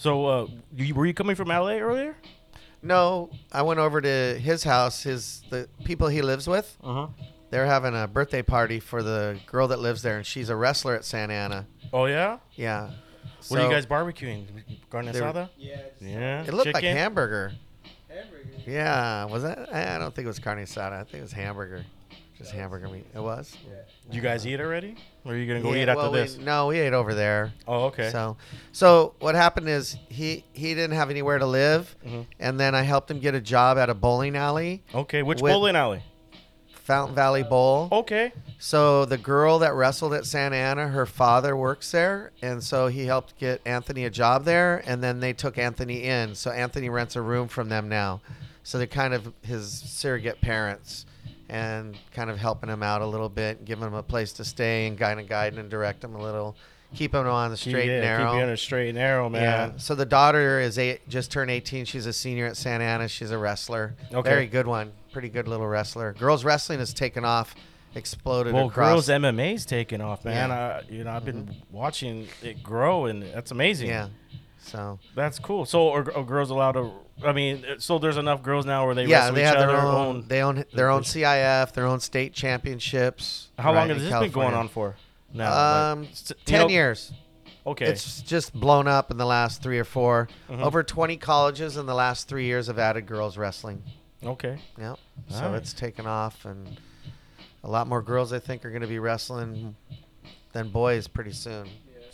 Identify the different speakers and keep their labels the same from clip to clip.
Speaker 1: So, uh, you, were you coming from LA earlier?
Speaker 2: No, I went over to his house. His the people he lives with.
Speaker 1: Uh huh.
Speaker 2: They're having a birthday party for the girl that lives there, and she's a wrestler at Santa Ana.
Speaker 1: Oh yeah.
Speaker 2: Yeah.
Speaker 1: What are you guys barbecuing? Carne asada?
Speaker 3: Yeah,
Speaker 1: Yeah.
Speaker 2: It looked like hamburger.
Speaker 3: hamburger.
Speaker 2: Yeah, was that? I don't think it was carne asada. I think it was hamburger. Just hamburger meat. It was.
Speaker 1: Did you guys eat already? Or are you gonna go
Speaker 2: Yeah,
Speaker 1: eat after
Speaker 2: well, we-
Speaker 1: this?
Speaker 2: no, we ate over there.
Speaker 1: Oh, okay.
Speaker 2: So, so what happened is he he didn't have anywhere to live,
Speaker 1: Mhm.
Speaker 2: and then I helped him get a job at a bowling alley,
Speaker 1: okay. Which
Speaker 2: with-
Speaker 1: bowling alley?
Speaker 2: Fountain Valley Bowl.
Speaker 1: Okay.
Speaker 2: So the girl that wrestled at Santa Ana, her father works there, and so he helped get Anthony a job there, and then they took Anthony in. So Anthony rents a room from them now. So they're kind of his surrogate parents, and kind of helping him out a little bit, giving him a place to stay, and kind of guiding and direct him a little, keeping him on the straight
Speaker 1: yeah,
Speaker 2: and narrow.
Speaker 1: Keep you on a straight and narrow, man.
Speaker 2: Yeah. So the daughter is eight, just turned 18. She's a senior at Santa Ana. She's a wrestler.
Speaker 1: Okay.
Speaker 2: Very good one. Pretty good little wrestler. Girls wrestling has taken off, exploded
Speaker 1: Well,
Speaker 2: across.
Speaker 1: girls MMA's is taking off, man.
Speaker 2: Yeah.
Speaker 1: Uh, you know, I've been watching it grow, and that's amazing.
Speaker 2: yeah. So
Speaker 1: That's cool. So, are, are girls allowed to? I mean, uh, so there's enough girls now where they
Speaker 2: yeah,
Speaker 1: wrestle
Speaker 2: they
Speaker 1: each
Speaker 2: have
Speaker 1: other.
Speaker 2: their own, They own their own CIF, their own state championships.
Speaker 1: How long
Speaker 2: right,
Speaker 1: has
Speaker 2: in
Speaker 1: this been going on for? Now,
Speaker 2: Um,
Speaker 1: Like, s- you
Speaker 2: ten
Speaker 1: know-
Speaker 2: years.
Speaker 1: Okay.
Speaker 2: It's just blown up in the last three or 4
Speaker 1: Mhm.
Speaker 2: Over 20 colleges in the last three years have added girls wrestling.
Speaker 1: okay.
Speaker 2: Yep. So
Speaker 1: Alright.
Speaker 2: it's taken off, and a lot more girls I think are going to be wrestling than boys pretty soon.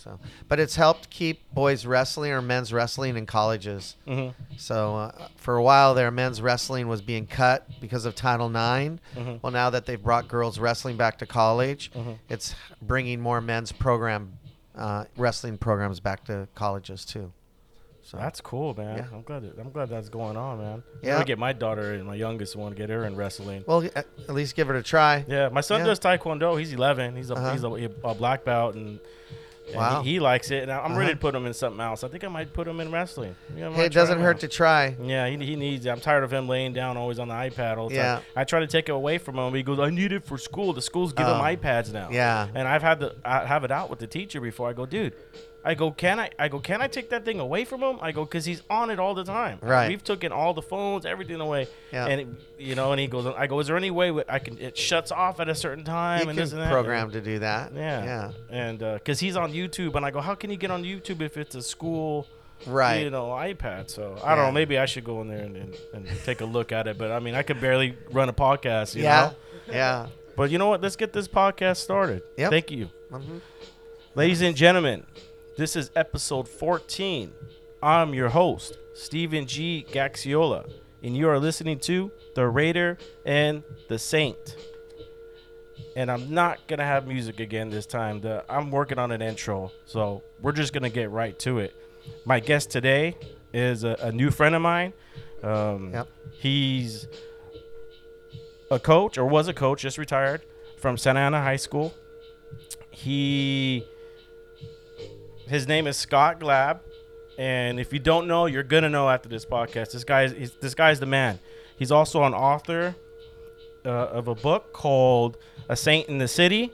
Speaker 2: So, but it's helped keep boys wrestling or men's wrestling in colleges.
Speaker 1: hmm
Speaker 2: So uh, for a while there, men's wrestling was being cut because of Title IX.
Speaker 1: Mhm.
Speaker 2: Well, now that they've brought girls wrestling back to college,
Speaker 1: Mhm.
Speaker 2: it's bringing more men's program uh, wrestling programs back to colleges too. So
Speaker 1: That's cool, man.
Speaker 2: Yeah.
Speaker 1: I'm glad. I'm glad that's going on, man.
Speaker 2: Yeah.
Speaker 1: I'm gonna get my daughter and my youngest one get her in wrestling.
Speaker 2: well, at least give it a try.
Speaker 1: Yeah, my son
Speaker 2: Yeah.
Speaker 1: does taekwondo. He's 11. He's a
Speaker 2: Uh-huh.
Speaker 1: he's a, a black belt, and
Speaker 2: Wow.
Speaker 1: he, he likes it. And I'm ready
Speaker 2: Uh-huh.
Speaker 1: to put him in something else. I think I might put him in wrestling.
Speaker 2: Hey, it doesn't hurt to try.
Speaker 1: Yeah, he, he needs it. I'm tired of him laying down always on the iPad all the
Speaker 2: Yeah.
Speaker 1: time. I try to take it away from him. He goes, I need it for school. The schools give him
Speaker 2: Oh.
Speaker 1: iPads now.
Speaker 2: Yeah.
Speaker 1: And I've had to I have it out with the teacher before. I go, dude. I go, can I? I go, can I take that thing away from him? I go, cause he's on it all the time.
Speaker 2: Right.
Speaker 1: We've taken all the phones, everything away.
Speaker 2: Yeah.
Speaker 1: And it, you know, and he goes, I go, is there any way I can? It shuts off at a certain time
Speaker 2: You
Speaker 1: and
Speaker 2: can
Speaker 1: this and that.
Speaker 2: program to do that.
Speaker 1: Yeah.
Speaker 2: Yeah.
Speaker 1: And uh, because he's on YouTube, and I go, how can he get on YouTube if it's a school?
Speaker 2: Right.
Speaker 1: you know, iPad. So I don't know. Maybe I should go in there and, and, and take a look at it. But I mean, I could barely run a podcast. You
Speaker 2: yeah.
Speaker 1: Know?
Speaker 2: Yeah.
Speaker 1: But you know what? Let's get this podcast started.
Speaker 2: Yep.
Speaker 1: Thank you,
Speaker 2: Mhm.
Speaker 1: ladies and gentlemen. This is episode 14. I'm your host, Steven G. Gaxiola, and you are listening to The Raider and the Saint. And I'm not gonna have music again this time. The, I'm working on an intro, so we're just gonna get right to it. My guest today is a, a new friend of mine. Um,
Speaker 2: Yep.
Speaker 1: He's a coach, or was a coach, just retired from Santa Ana High School. He, his name is Scott Glabb, and if you don't know, you're gonna know after this podcast. This guy, is this guy's the man. He's also an author uh, of a book called "A Saint in the City."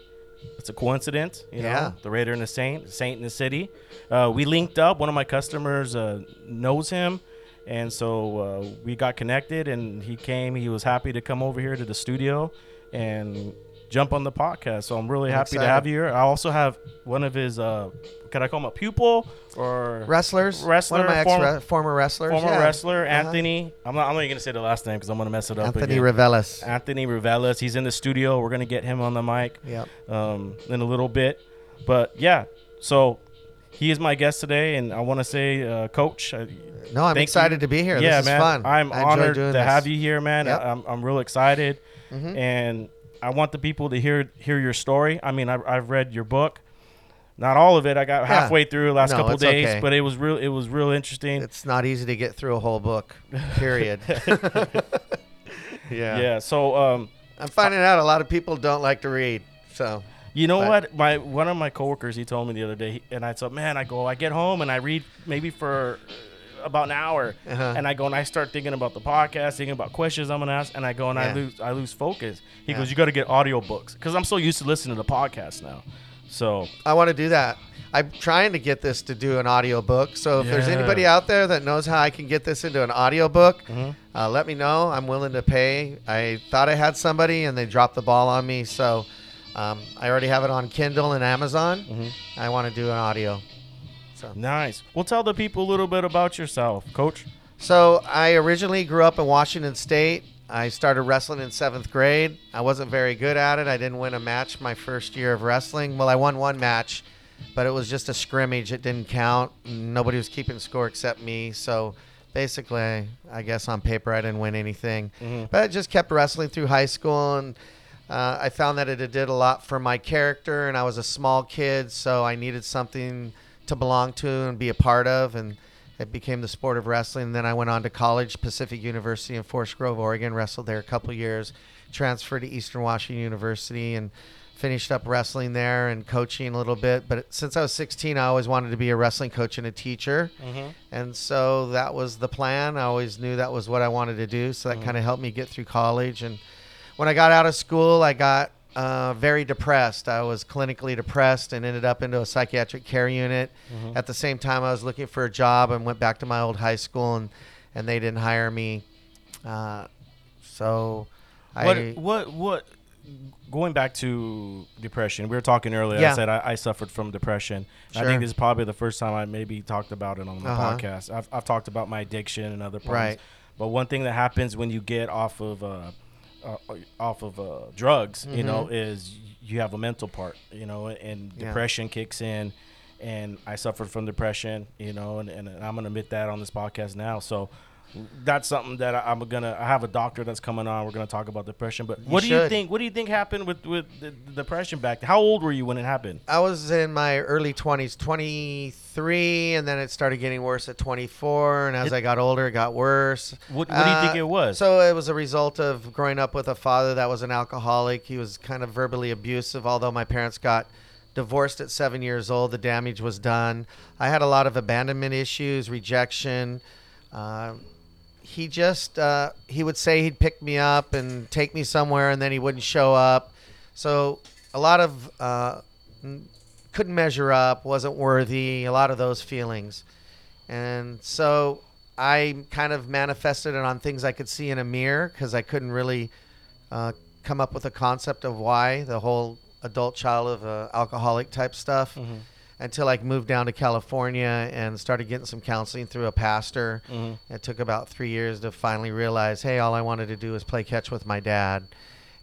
Speaker 1: It's a coincidence, you
Speaker 2: Yeah.
Speaker 1: know. The Raider and the Saint, Saint in the City. Uh, we linked up. One of my customers uh, knows him, and so uh, we got connected. And he came. He was happy to come over here to the studio and jump on the podcast. So I'm really
Speaker 2: I'm
Speaker 1: happy to have you here. I also have one of his. Uh, can I call him a pupil or
Speaker 2: Wrestlers.
Speaker 1: Wrestler,
Speaker 2: One of my ex
Speaker 1: former-
Speaker 2: wrestlers.
Speaker 1: former
Speaker 2: yeah.
Speaker 1: wrestler
Speaker 2: Uh-huh.
Speaker 1: Anthony? I'm not. I'm not even gonna say the last name because I'm gonna mess it up.
Speaker 2: Anthony
Speaker 1: again.
Speaker 2: Reveles.
Speaker 1: Anthony Rivelas. He's in the studio. We're gonna get him on the mic
Speaker 2: Yep.
Speaker 1: um, in a little bit. But yeah, so he is my guest today, and I want to say, uh, Coach. I,
Speaker 2: No, I'm excited
Speaker 1: you.
Speaker 2: to be here.
Speaker 1: yeah,
Speaker 2: this is
Speaker 1: man.
Speaker 2: fun.
Speaker 1: I'm
Speaker 2: I
Speaker 1: honored to
Speaker 2: this.
Speaker 1: have you here, man.
Speaker 2: Yep.
Speaker 1: I, am I'm real excited,
Speaker 2: Mhm.
Speaker 1: and I want the people to hear hear your story. I mean, I've, I've read your book. Not all of it. I got halfway through the last
Speaker 2: No,
Speaker 1: couple
Speaker 2: it's
Speaker 1: days,
Speaker 2: okay.
Speaker 1: but it was real. It was real interesting.
Speaker 2: It's not easy to get through a whole book. Period. yeah.
Speaker 1: yeah. So, um,
Speaker 2: I'm finding out a lot of people don't like to read. So
Speaker 1: You know
Speaker 2: But-
Speaker 1: what? My one of my coworkers he told me the other day, he- and I said, "Man, I go, I get home and I read maybe for about an hour,
Speaker 2: Uh-huh.
Speaker 1: and I go and I start thinking about the podcast, thinking about questions I'm gonna ask, and I go and I lose I lose focus." He
Speaker 2: Yeah.
Speaker 1: goes, "You got to get audiobooks because I'm so used to listening to podcasts now." So
Speaker 2: I want to do that. I'm trying to get this to do an audiobook. So if there's anybody out there that knows how I can get this into an audiobook,
Speaker 1: Mhm.
Speaker 2: uh, let me know. I'm willing to pay. I thought I had somebody and they dropped the ball on me. So um, I already have it on Kindle and Amazon.
Speaker 1: Mhm.
Speaker 2: I want to do an audio. So.
Speaker 1: Nice. Well, tell the people a little bit about yourself, Coach.
Speaker 2: So I originally grew up in Washington State. I started wrestling in seventh grade. I wasn't very good at it. I didn't win a match my first year of wrestling. Well, I won one match, but it was just a scrimmage. It didn't count. Nobody was keeping score except me. So basically, I guess on paper, I didn't win anything.
Speaker 1: Mhm.
Speaker 2: But I just kept wrestling through high school, and uh, I found that it did a lot for my character. And I was a small kid, so I needed something to belong to and be a part of. And it became the sport of wrestling. And then I went on to college, Pacific University in Forest Grove, Oregon. Wrestled there a couple years. Transferred to Eastern Washington University and finished up wrestling there and coaching a little bit. But since I was 16, I always wanted to be a wrestling coach and a teacher.
Speaker 1: Mm-hmm.
Speaker 2: And so that was the plan. I always knew that was what I wanted to do. So that
Speaker 1: Mhm.
Speaker 2: kind of helped me get through college. And when I got out of school, I got uh, very depressed. I was clinically depressed and ended up into a psychiatric care unit.
Speaker 1: Mhm.
Speaker 2: At the same time, I was looking for a job and went back to my old high school, and, and they didn't hire me. Uh, so
Speaker 1: What
Speaker 2: I.
Speaker 1: what what? Going back to depression, we were talking earlier.
Speaker 2: Yeah.
Speaker 1: I said I, I suffered from depression. I think this is probably the first time I maybe talked about it on the
Speaker 2: Uh-huh.
Speaker 1: podcast. I've, I've talked about my addiction and other problems.
Speaker 2: Right.
Speaker 1: But one thing that happens when you get off of uh, uh, off of uh, drugs, you know, is you have a mental part, you know, and
Speaker 2: Mm-hmm. Yeah.
Speaker 1: depression kicks in. And I suffered from depression, you know, and, and I'm gonna admit that on this podcast now. So that's something that I, I'm gonna. I have a doctor that's coming on. We're gonna talk about depression. But what do you think? What do you think happened with with depression back? then? How old were you when it happened?
Speaker 2: I was in my early 20s, 23, and then it started getting worse at 24. And as
Speaker 1: It-
Speaker 2: I got older, it got worse.
Speaker 1: What, what do you think
Speaker 2: Uh,
Speaker 1: it was?
Speaker 2: So it was a result of growing up with a father that was an alcoholic. He was kind of verbally abusive, although my parents got divorced at seven years old. The damage was done. I had a lot of abandonment issues, rejection. Uh, he just uh, he would say he'd pick me up and take me somewhere, and then he wouldn't show up. So a lot of uh, couldn't measure up, wasn't worthy. A lot of those feelings, and so I kind of manifested it on things I could see in a mirror because I couldn't really uh, come up with a concept of why the whole adult child of uh, alcoholic type stuff
Speaker 1: Mhm.
Speaker 2: Until I moved down to California and started getting some counseling through a pastor.
Speaker 1: Mhm.
Speaker 2: It took about three years to finally realize, hey, all I wanted to do was play catch with my dad.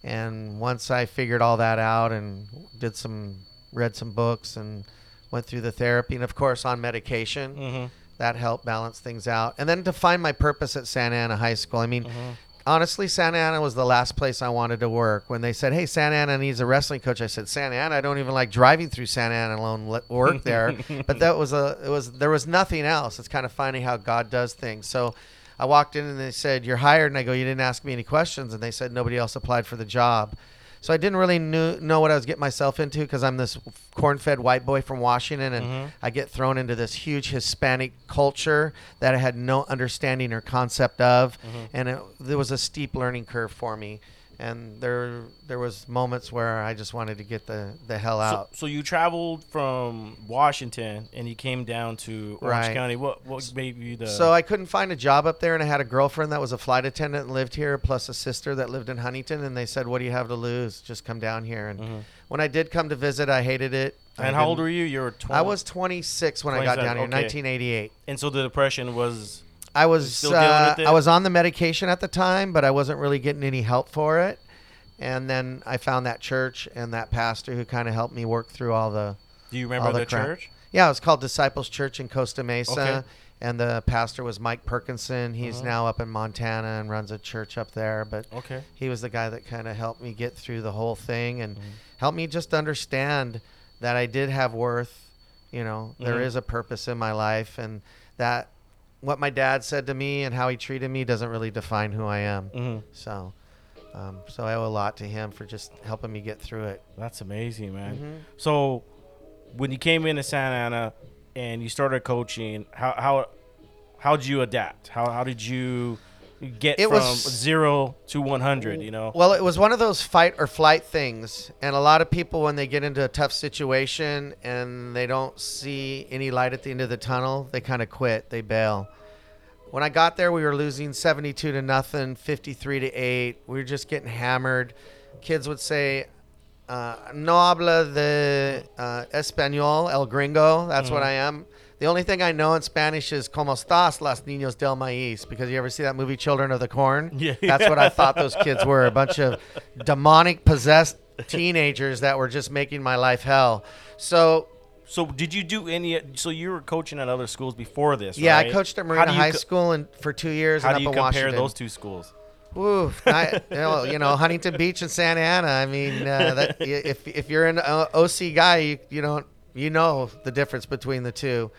Speaker 2: And once I figured all that out and did some, read some books and went through the therapy, and of course on medication,
Speaker 1: Mhm.
Speaker 2: that helped balance things out. And then to find my purpose at Santa Ana High School. I mean,
Speaker 1: Mhm.
Speaker 2: Honestly, Santa Ana was the last place I wanted to work. When they said, "Hey, Santa Ana needs a wrestling coach," I said, "Santa Ana, I don't even like driving through Santa Ana alone. Let work there." but that was a it was there was nothing else. It's kind of funny how God does things. So I walked in and they said, "You're hired," and I go, "You didn't ask me any questions," and they said nobody else applied for the job. So I didn't really knew, know what I was getting myself into because I'm this corn-fed white boy from Washington, and
Speaker 1: Mhm.
Speaker 2: I get thrown into this huge Hispanic culture that I had no understanding or concept of,
Speaker 1: Mhm.
Speaker 2: and it, there was a steep learning curve for me. And there, there was moments where I just wanted to get the, the hell out.
Speaker 1: so you traveled from Washington and you came down to Orange
Speaker 2: Right.
Speaker 1: County. What what made you the?
Speaker 2: So I couldn't find a job up there, and I had a girlfriend that was a flight attendant and lived here, plus a sister that lived in Huntington. And they said, "What do you have to lose? Just come down here." And
Speaker 1: Mhm.
Speaker 2: when I did come to visit, I hated it. I
Speaker 1: and how old were you? You were 20.
Speaker 2: I was 26 when I got down here,
Speaker 1: okay.
Speaker 2: 1988.
Speaker 1: And so the depression was.
Speaker 2: I was uh? I was on the medication at the time, but I wasn't really getting any help for it. And then I found that church and that pastor who kind of helped me work through all the.
Speaker 1: Do you remember
Speaker 2: the
Speaker 1: the church?
Speaker 2: Yeah, it was called Disciples Church in Costa Mesa,
Speaker 1: Okay.
Speaker 2: and the pastor was Mike Perkinson. He's
Speaker 1: Mhm.
Speaker 2: now up in Montana and runs a church up there. But
Speaker 1: Okay.
Speaker 2: he was the guy that kind of helped me get through the whole thing and
Speaker 1: Mhm.
Speaker 2: helped me just understand that I did have worth. You know, there
Speaker 1: Mhm.
Speaker 2: is a purpose in my life, and that what my dad said to me and how he treated me doesn't really define who I am.
Speaker 1: Mhm.
Speaker 2: So, um, so I owe a lot to him for just helping me get through it.
Speaker 1: That's amazing, man.
Speaker 2: Mhm.
Speaker 1: So, when you came into Santa Ana and you started coaching, how how how did you adapt? How how did you get
Speaker 2: It
Speaker 1: from
Speaker 2: was-
Speaker 1: zero to 100. You know.
Speaker 2: Well, it was one of those fight or flight things, and a lot of people when they get into a tough situation and they don't see any light at the end of the tunnel, they kind of quit, they bail. When I got there, we were losing 72 to nothing, 53 to 8. We were just getting hammered. Kids would say, uh, No habla de uh, español, el gringo. That's what I am. The only thing I know in Spanish is "Cómo estás, los niños del maíz?" Because you ever see that movie Children of the Corn?
Speaker 1: Yeah.
Speaker 2: That's what I thought those kids were a bunch of demonic possessed teenagers that were just making my life hell. So
Speaker 1: So did you do any? So you were coaching at other schools before this?
Speaker 2: yeah,
Speaker 1: right?
Speaker 2: I coached at Marina High
Speaker 1: co-
Speaker 2: School and for two years
Speaker 1: How
Speaker 2: and
Speaker 1: do you
Speaker 2: up in
Speaker 1: compare
Speaker 2: Washington.
Speaker 1: those two schools?
Speaker 2: Oof, I, you, know, you know, Huntington Beach and Santa Ana. I mean, uh, that, if if you're an OC guy, you, you don't you know the difference between the two.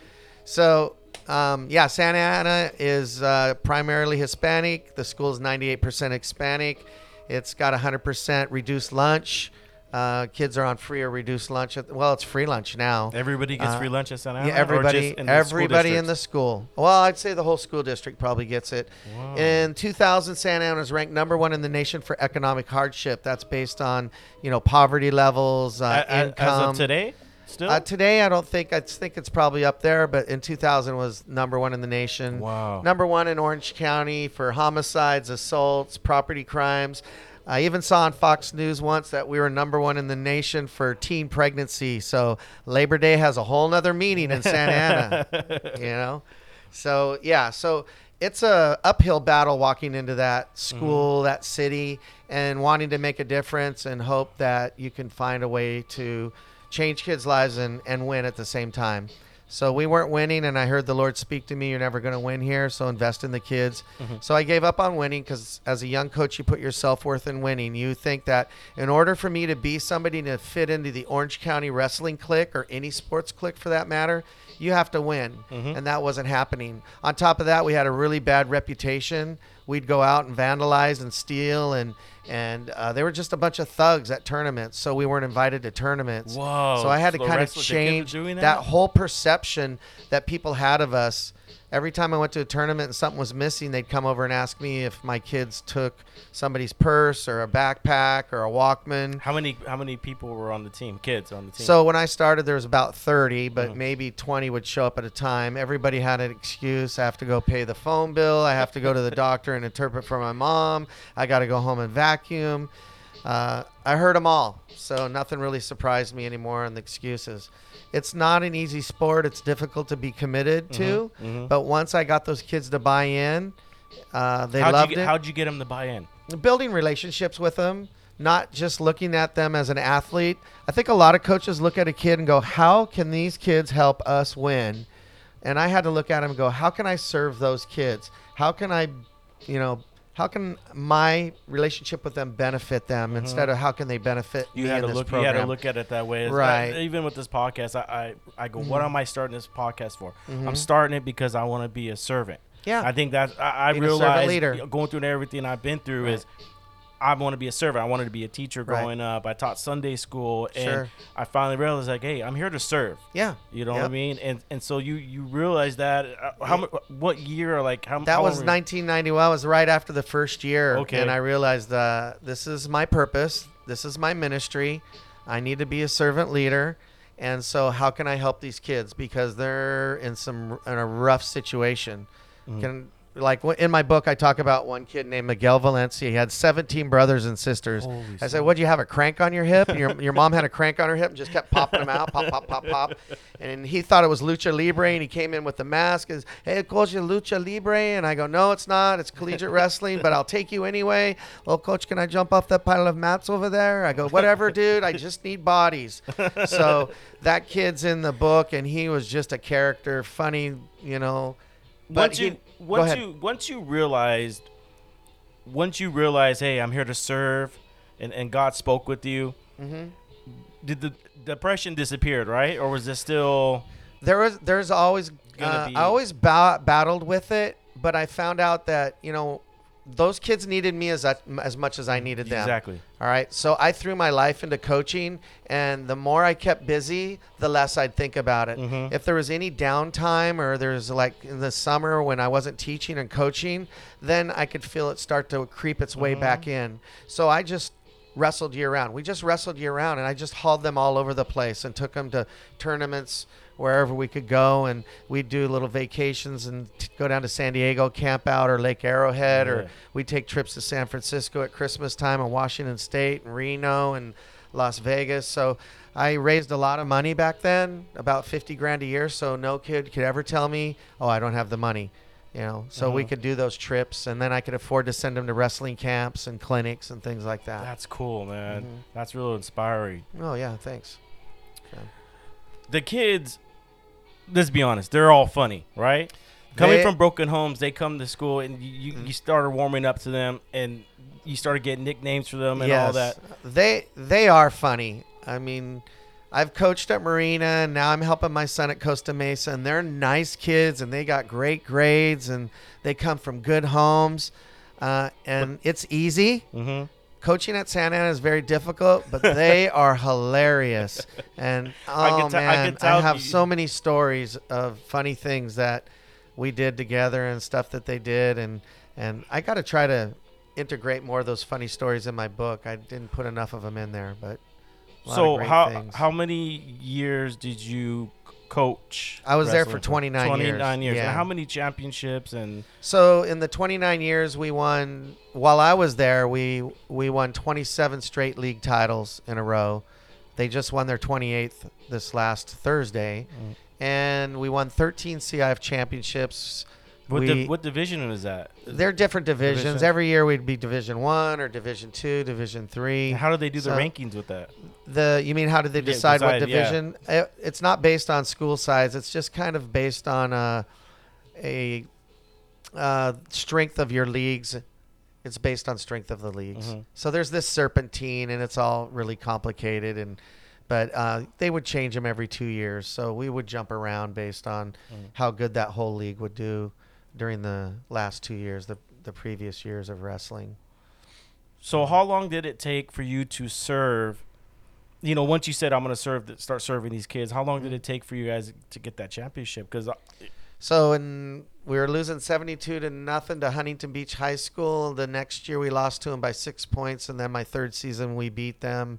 Speaker 2: So um, yeah, Santa Ana is uh, primarily Hispanic. The school is 98% Hispanic. It's got 100% reduced lunch. Uh, kids are on free or reduced lunch. At, well, it's free lunch now.
Speaker 1: Everybody gets
Speaker 2: Uh,
Speaker 1: free lunch at Santa Ana.
Speaker 2: Yeah, everybody,
Speaker 1: in the school
Speaker 2: everybody in the school. Well, I'd say the whole school district probably gets it.
Speaker 1: Wow.
Speaker 2: In 2000, Santa Ana was ranked number one in the nation for economic hardship. That's based on you know poverty levels, uh, income.
Speaker 1: As of today, still.
Speaker 2: Uh, today, I don't think I think it's probably up there, but in 2000 was number one in the nation.
Speaker 1: Wow.
Speaker 2: Number one in Orange County for homicides, assaults, property crimes. I even saw on Fox News once that we were number one in the nation for teen pregnancy. So Labor Day has a whole nother meaning in Santa Ana. you know, so yeah, so it's a uphill battle walking into that school, that city, and wanting to make a difference and hope that you can find a way to change kids' lives and, and win at the same time. So we weren't winning, and I heard the Lord speak to me, You're never going to win here, so invest in the kids. Mm-hmm. So I gave up on winning because as a young coach, you put your self worth in winning. You think that in order for me to be somebody to fit into the Orange County wrestling clique or any sports clique for that matter, you have to win. Mm-hmm. And that wasn't happening. On top of that, we had a really bad reputation. We'd go out and vandalize and steal, and and uh, they were just a bunch of thugs at tournaments. So we weren't invited to tournaments.
Speaker 1: Whoa,
Speaker 2: So I had to
Speaker 1: so
Speaker 2: kind of
Speaker 1: rest of the kids are
Speaker 2: change that?
Speaker 1: that?
Speaker 2: whole perception that people had of us. Every time I went to a tournament and something was missing, they'd come over and ask me if my kids took somebody's purse or a backpack or a Walkman.
Speaker 1: how many? How many people were on the team? Kids on the team.
Speaker 2: So when I started, there was about 30, but
Speaker 1: Mhm.
Speaker 2: maybe 20 would show up at a time. Everybody had an excuse. I have to go pay the phone bill. I have to go to the doctor and interpret for my mom. I got to go home and vacuum. Uh, I heard them all, so nothing really surprised me anymore on the excuses. It's not an easy sport. It's difficult to be committed to,
Speaker 1: mhm.
Speaker 2: but once I got those kids to buy in, uh, they
Speaker 1: how'd
Speaker 2: loved
Speaker 1: you get,
Speaker 2: it
Speaker 1: How'd you get them to buy in?
Speaker 2: building relationships with them, not just looking at them as an athlete. I think a lot of coaches look at a kid and go, "How can these kids help us win?" And I had to look at them and go, "How can I serve those kids? How can I, you know, how can my relationship with them benefit them instead of how can they benefit
Speaker 1: Mm-hmm. You
Speaker 2: me
Speaker 1: had
Speaker 2: in
Speaker 1: to
Speaker 2: this
Speaker 1: look.
Speaker 2: program?"
Speaker 1: You had to look at it that way.
Speaker 2: Right. Mm-hmm.
Speaker 1: even with this podcast, I I, I go, what am I starting this podcast for? I'm starting it because I want to be a servant.
Speaker 2: Yeah.
Speaker 1: I think that I, I
Speaker 2: Being a servant
Speaker 1: realized
Speaker 2: leader.
Speaker 1: going through everything I've been through
Speaker 2: Right.
Speaker 1: is. I want to be a servant. I wanted to be a teacher
Speaker 2: Right.
Speaker 1: growing up. I taught Sunday school, and
Speaker 2: Sure.
Speaker 1: I finally realized, like, hey, I'm here to serve.
Speaker 2: yeah.
Speaker 1: You know what I mean? And and so you you realize that uh, how mu- what year or like how
Speaker 2: That
Speaker 1: how
Speaker 2: was
Speaker 1: long were
Speaker 2: 1991. It was right after the first year,
Speaker 1: Okay.
Speaker 2: and I realized uh, this is my purpose. This is my ministry. I need to be a servant leader, and so how can I help these kids because they're in some in a rough situation?
Speaker 1: Mm-hmm.
Speaker 2: Can like in my book, I talk about one kid named Miguel Valencia. He had 17 brothers and sisters.
Speaker 1: Holy
Speaker 2: I said. "What? do you have a crank on your hip? And your your mom had a crank on her hip and just kept popping them out, pop, pop, pop, pop." And he thought it was lucha libre, and he came in with the mask. Is hey, coach, you lucha libre? And I go, "No, it's not. It's collegiate wrestling, but I'll take you anyway." Well, coach, can I jump off that pile of mats over there? I go, "Whatever, dude. I just need bodies." So that kid's in the book, and he was just a character, funny, you know. But
Speaker 1: once you
Speaker 2: go
Speaker 1: once you once you realized once you realize hey i'm here to serve and, and god spoke with you
Speaker 2: Mm-hmm.
Speaker 1: did the depression disappeared right or was it still
Speaker 2: There was there's always
Speaker 1: Gonna
Speaker 2: uh,
Speaker 1: be-
Speaker 2: I always ba- battled with it, but I found out that you know those kids needed me as as much as I needed them.
Speaker 1: Exactly.
Speaker 2: All right. So I threw my life into coaching, and the more I kept busy, the less I'd think about it.
Speaker 1: Mhm.
Speaker 2: If there was any downtime or there's like in the summer when I wasn't teaching and coaching, then I could feel it start to creep its way
Speaker 1: Mhm.
Speaker 2: back in. So I just wrestled year round. We just wrestled year round, and I just hauled them all over the place and took them to tournaments wherever we could go, and we'd do little vacations and t- go down to San Diego, camp out, or Lake Arrowhead,
Speaker 1: Yeah.
Speaker 2: or we'd take trips to San Francisco at Christmas time, and Washington State, and Reno, and Las Vegas. So I raised a lot of money back then, about fifty grand a year. So no kid could ever tell me, "Oh, I don't have the money." You know, so we
Speaker 1: Mhm.
Speaker 2: could do those trips, and then I could afford to send them to wrestling camps and clinics and things like that.
Speaker 1: That's cool, man.
Speaker 2: Mhm.
Speaker 1: That's real inspiring.
Speaker 2: Oh yeah, thanks.
Speaker 1: The kids, let's be honest, they're all funny, right? Coming
Speaker 2: They-
Speaker 1: from broken homes, they come to school and you, you, started warming up to them and you started getting nicknames for them and all that.
Speaker 2: They they are funny. I mean, I've coached at Marina and now I'm helping my son at Costa Mesa and they're nice kids and they got great grades and they come from good homes. Uh, and it's easy.
Speaker 1: Mm-hmm.
Speaker 2: Coaching at Santa Ana is very difficult, but they are hilarious. And oh
Speaker 1: I I
Speaker 2: man,
Speaker 1: can
Speaker 2: I, have
Speaker 1: you-
Speaker 2: so many stories of funny things that we did together and stuff that they did, and and I got to try to integrate more of those funny stories in my book. I didn't put enough of them in there, but a lot of
Speaker 1: So how
Speaker 2: things.
Speaker 1: how many years did you coach?
Speaker 2: I was there for
Speaker 1: wrestling
Speaker 2: 29 years.
Speaker 1: 29 years.
Speaker 2: Yeah.
Speaker 1: And how many championships and
Speaker 2: So in the 29 years we won while I was there we we won 27 straight league titles in a row. They just won their 28th this last Thursday
Speaker 1: Mm.
Speaker 2: and we won 13 CIF championships.
Speaker 1: What,
Speaker 2: We-
Speaker 1: di- what division was that?
Speaker 2: They're different divisions.
Speaker 1: Division.
Speaker 2: Every year we'd be Division 1 or Division 2, Division 3.
Speaker 1: How do they do the rankings with that?
Speaker 2: The you mean how do they
Speaker 1: Yeah,
Speaker 2: decide what
Speaker 1: decide, yeah.
Speaker 2: division? It- it's not based on school size. It's just kind of based on uh, a uh, strength of your leagues. It's based on strength of the leagues.
Speaker 1: Mhm.
Speaker 2: So there's this serpentine, and it's all really complicated. And but uh, they would change them every two years. So we would jump around based on
Speaker 1: Mm.
Speaker 2: how good that whole league would do during the last two years, the the previous years of wrestling.
Speaker 1: So how long did it take for you to serve? You know, once you said I'm going to serve, start serving these kids. How long did it take for you guys to get that championship? Because
Speaker 2: So in we were losing 72 to nothing to Huntington Beach High School. The next year we lost to them by 6 points and then my third season we beat them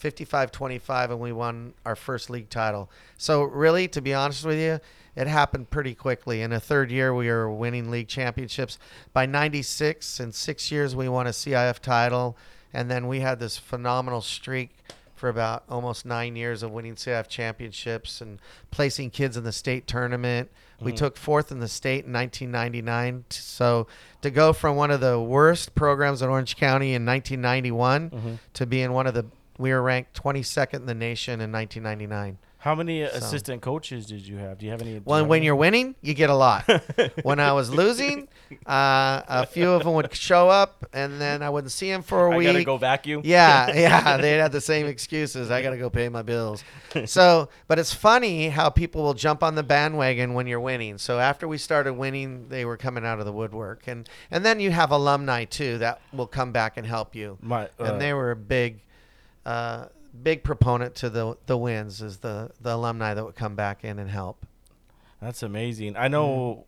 Speaker 2: 55-25 and we won our first league title. So really to be honest with you, it happened pretty quickly. In a third year we were winning league championships. By 96 in 6 years we won a CIF title and then we had this phenomenal streak for about almost 9 years of winning CIF championships and placing kids in the state tournament. We
Speaker 1: Mhm.
Speaker 2: took fourth in the state in 1999. So to go from one of the worst programs in Orange County in 1991
Speaker 1: Mhm.
Speaker 2: to being one of the, we were ranked 22nd in the nation in 1999.
Speaker 1: How many
Speaker 2: So-
Speaker 1: assistant coaches did you have? Do you have any?
Speaker 2: Well,
Speaker 1: have
Speaker 2: when
Speaker 1: any?
Speaker 2: you're winning, you get a lot. when I was losing, uh, a few of them would show up, and then I wouldn't see them for a
Speaker 1: I
Speaker 2: week.
Speaker 1: I gotta go vacuum.
Speaker 2: Yeah, yeah, they had the same excuses. I got to go pay my bills. So, but it's funny how people will jump on the bandwagon when you're winning. So after we started winning, they were coming out of the woodwork, and and then you have alumni too that will come back and help you.
Speaker 1: My, uh,
Speaker 2: and they were a big, uh, big proponent to the the wins is the the alumni that would come back in and help.
Speaker 1: That's amazing. I know.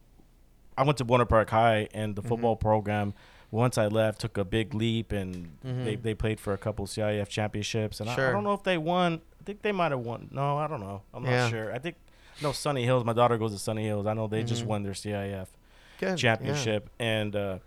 Speaker 1: I went to Buena Park High, and the
Speaker 2: Mhm.
Speaker 1: football program. Once I left, took a big leap, and
Speaker 2: Mhm.
Speaker 1: they, they played for a couple CIF championships. And I, I don't know if they won. I think they might have won. No, I don't know. I'm
Speaker 2: Yeah.
Speaker 1: not sure. I think no Sunny Hills. My daughter goes to Sunny Hills. I know they just
Speaker 2: Mhm.
Speaker 1: won their CIF
Speaker 2: Good yeah.
Speaker 1: championship, and uh,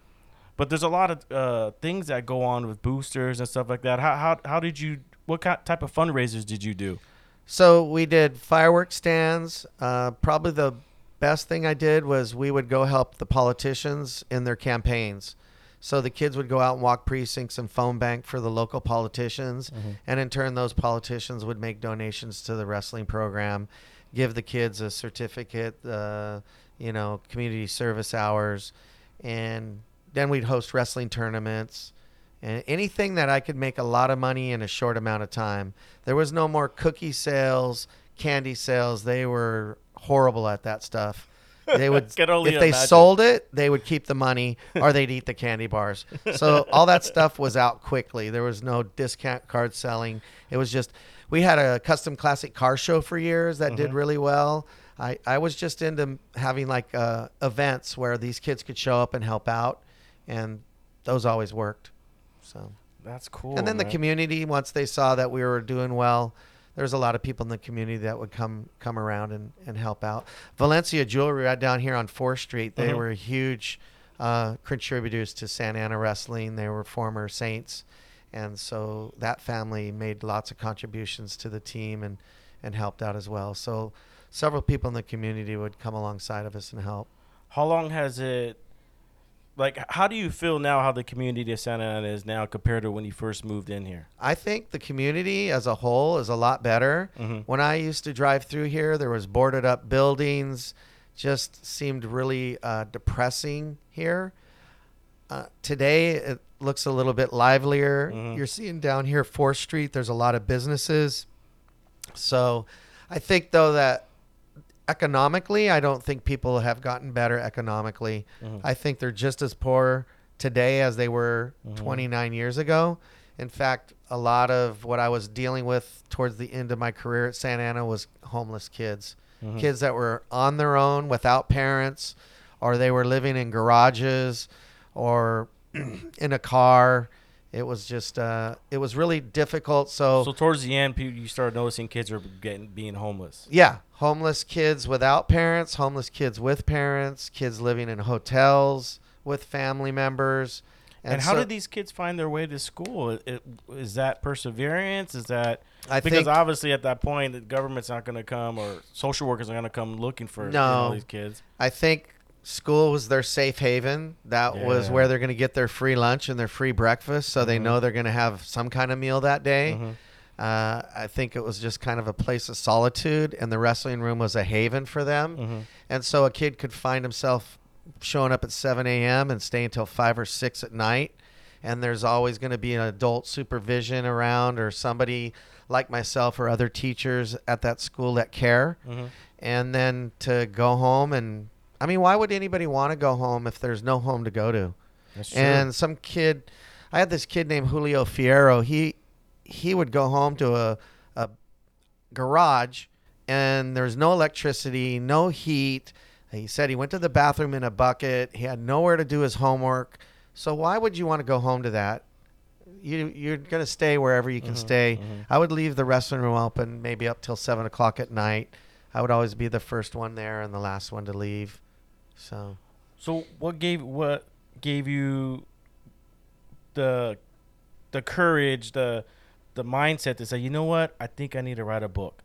Speaker 1: but there's a lot of uh, things that go on with boosters and stuff like that. How how how did you? What kind, type of fundraisers did you do?
Speaker 2: So we did fireworks stands. Uh, probably the best thing I did was we would go help the politicians in their campaigns. So the kids would go out and walk precincts and phone bank for the local politicians, and in turn, those politicians would make donations to the wrestling program, give the kids a certificate, uh, you know, community service hours, and then we'd host wrestling tournaments and anything that I could make a lot of money in a short amount of time. There was no more cookie sales, candy sales. They were horrible at that stuff. They would if they
Speaker 1: imagine.
Speaker 2: sold it, they would keep the money or they'd eat the candy bars. So all that stuff was out quickly. There was no discount card selling. It was just we had a custom classic car show for years that did
Speaker 1: Mhm.
Speaker 2: really well. I, I was just into having like uh, events where these kids could show up and help out, and those always worked. So
Speaker 1: That's cool.
Speaker 2: and then the community, once they saw that we were doing well, there's a lot of people in the community that would come come around and, and help out. Valencia Jewelry right down here on Fourth Street, they
Speaker 1: Mhm.
Speaker 2: were huge uh, contributors to Santa Ana Wrestling. They were former Saints, and so that family made lots of contributions to the team and and helped out as well. So several people in the community would come alongside of us and help.
Speaker 1: How long has it? Like, how do you feel now? How the community of Santa Ana is now compared to when you first moved in here?
Speaker 2: I think the community as a whole is a lot better.
Speaker 1: Mhm.
Speaker 2: When I used to drive through here, there was boarded up buildings. Just seemed really uh, depressing here. Uh, today it looks a little bit livelier.
Speaker 1: Mhm.
Speaker 2: You're seeing down here Fourth Street. There's a lot of businesses. So, I think though that economically, I don't think people have gotten better economically.
Speaker 1: Mhm.
Speaker 2: I think they're just as poor today as they were
Speaker 1: Mhm.
Speaker 2: 29 years ago. In fact, a lot of what I was dealing with towards the end of my career at Santa Ana was homeless kids.
Speaker 1: Mhm.
Speaker 2: Kids that were on their own without parents, or they were living in garages or in a car. It was just, uh, it was really difficult.
Speaker 1: So so towards the end, people, you started noticing kids are getting being homeless.
Speaker 2: Yeah, homeless kids without parents, homeless kids with parents, kids living in hotels with family members.
Speaker 1: And, how
Speaker 2: so
Speaker 1: did these kids find their way to school? It- it- Is that perseverance? Is that
Speaker 2: I
Speaker 1: because
Speaker 2: think
Speaker 1: obviously at that point the government's not going to come or social workers are going to come looking for you know, these kids.
Speaker 2: I think school was their safe haven. That was where they're going to get their free lunch and their free breakfast, so they
Speaker 1: Mhm.
Speaker 2: know they're going to have some kind of meal that day.
Speaker 1: Mhm.
Speaker 2: Uh, I think it was just kind of a place of solitude, and the wrestling room was a haven for them.
Speaker 1: Mhm.
Speaker 2: And so a kid could find himself showing up at 7 a.m. and staying until 5 or 6 at night. And there's always going to be an adult supervision around or somebody like myself or other teachers at that school that care.
Speaker 1: Mhm.
Speaker 2: And then to go home and, I mean, why would anybody want to go home if there's no home to go to?
Speaker 1: That's true.
Speaker 2: And some kid, I had this kid named Julio Fierro. He he would go home to a, a garage, and there's no electricity, no heat. He said he went to the bathroom in a bucket. He had nowhere to do his homework. So why would you want to go home to that? You you're gonna stay wherever you can
Speaker 1: Mhm,
Speaker 2: stay.
Speaker 1: mhm.
Speaker 2: I would leave the wrestling room open maybe up till seven o'clock at night. I would always be the first one there and the last one to leave. So
Speaker 1: So what gave what gave you the the courage, the the mindset to say, you know what, I think I need to write a book.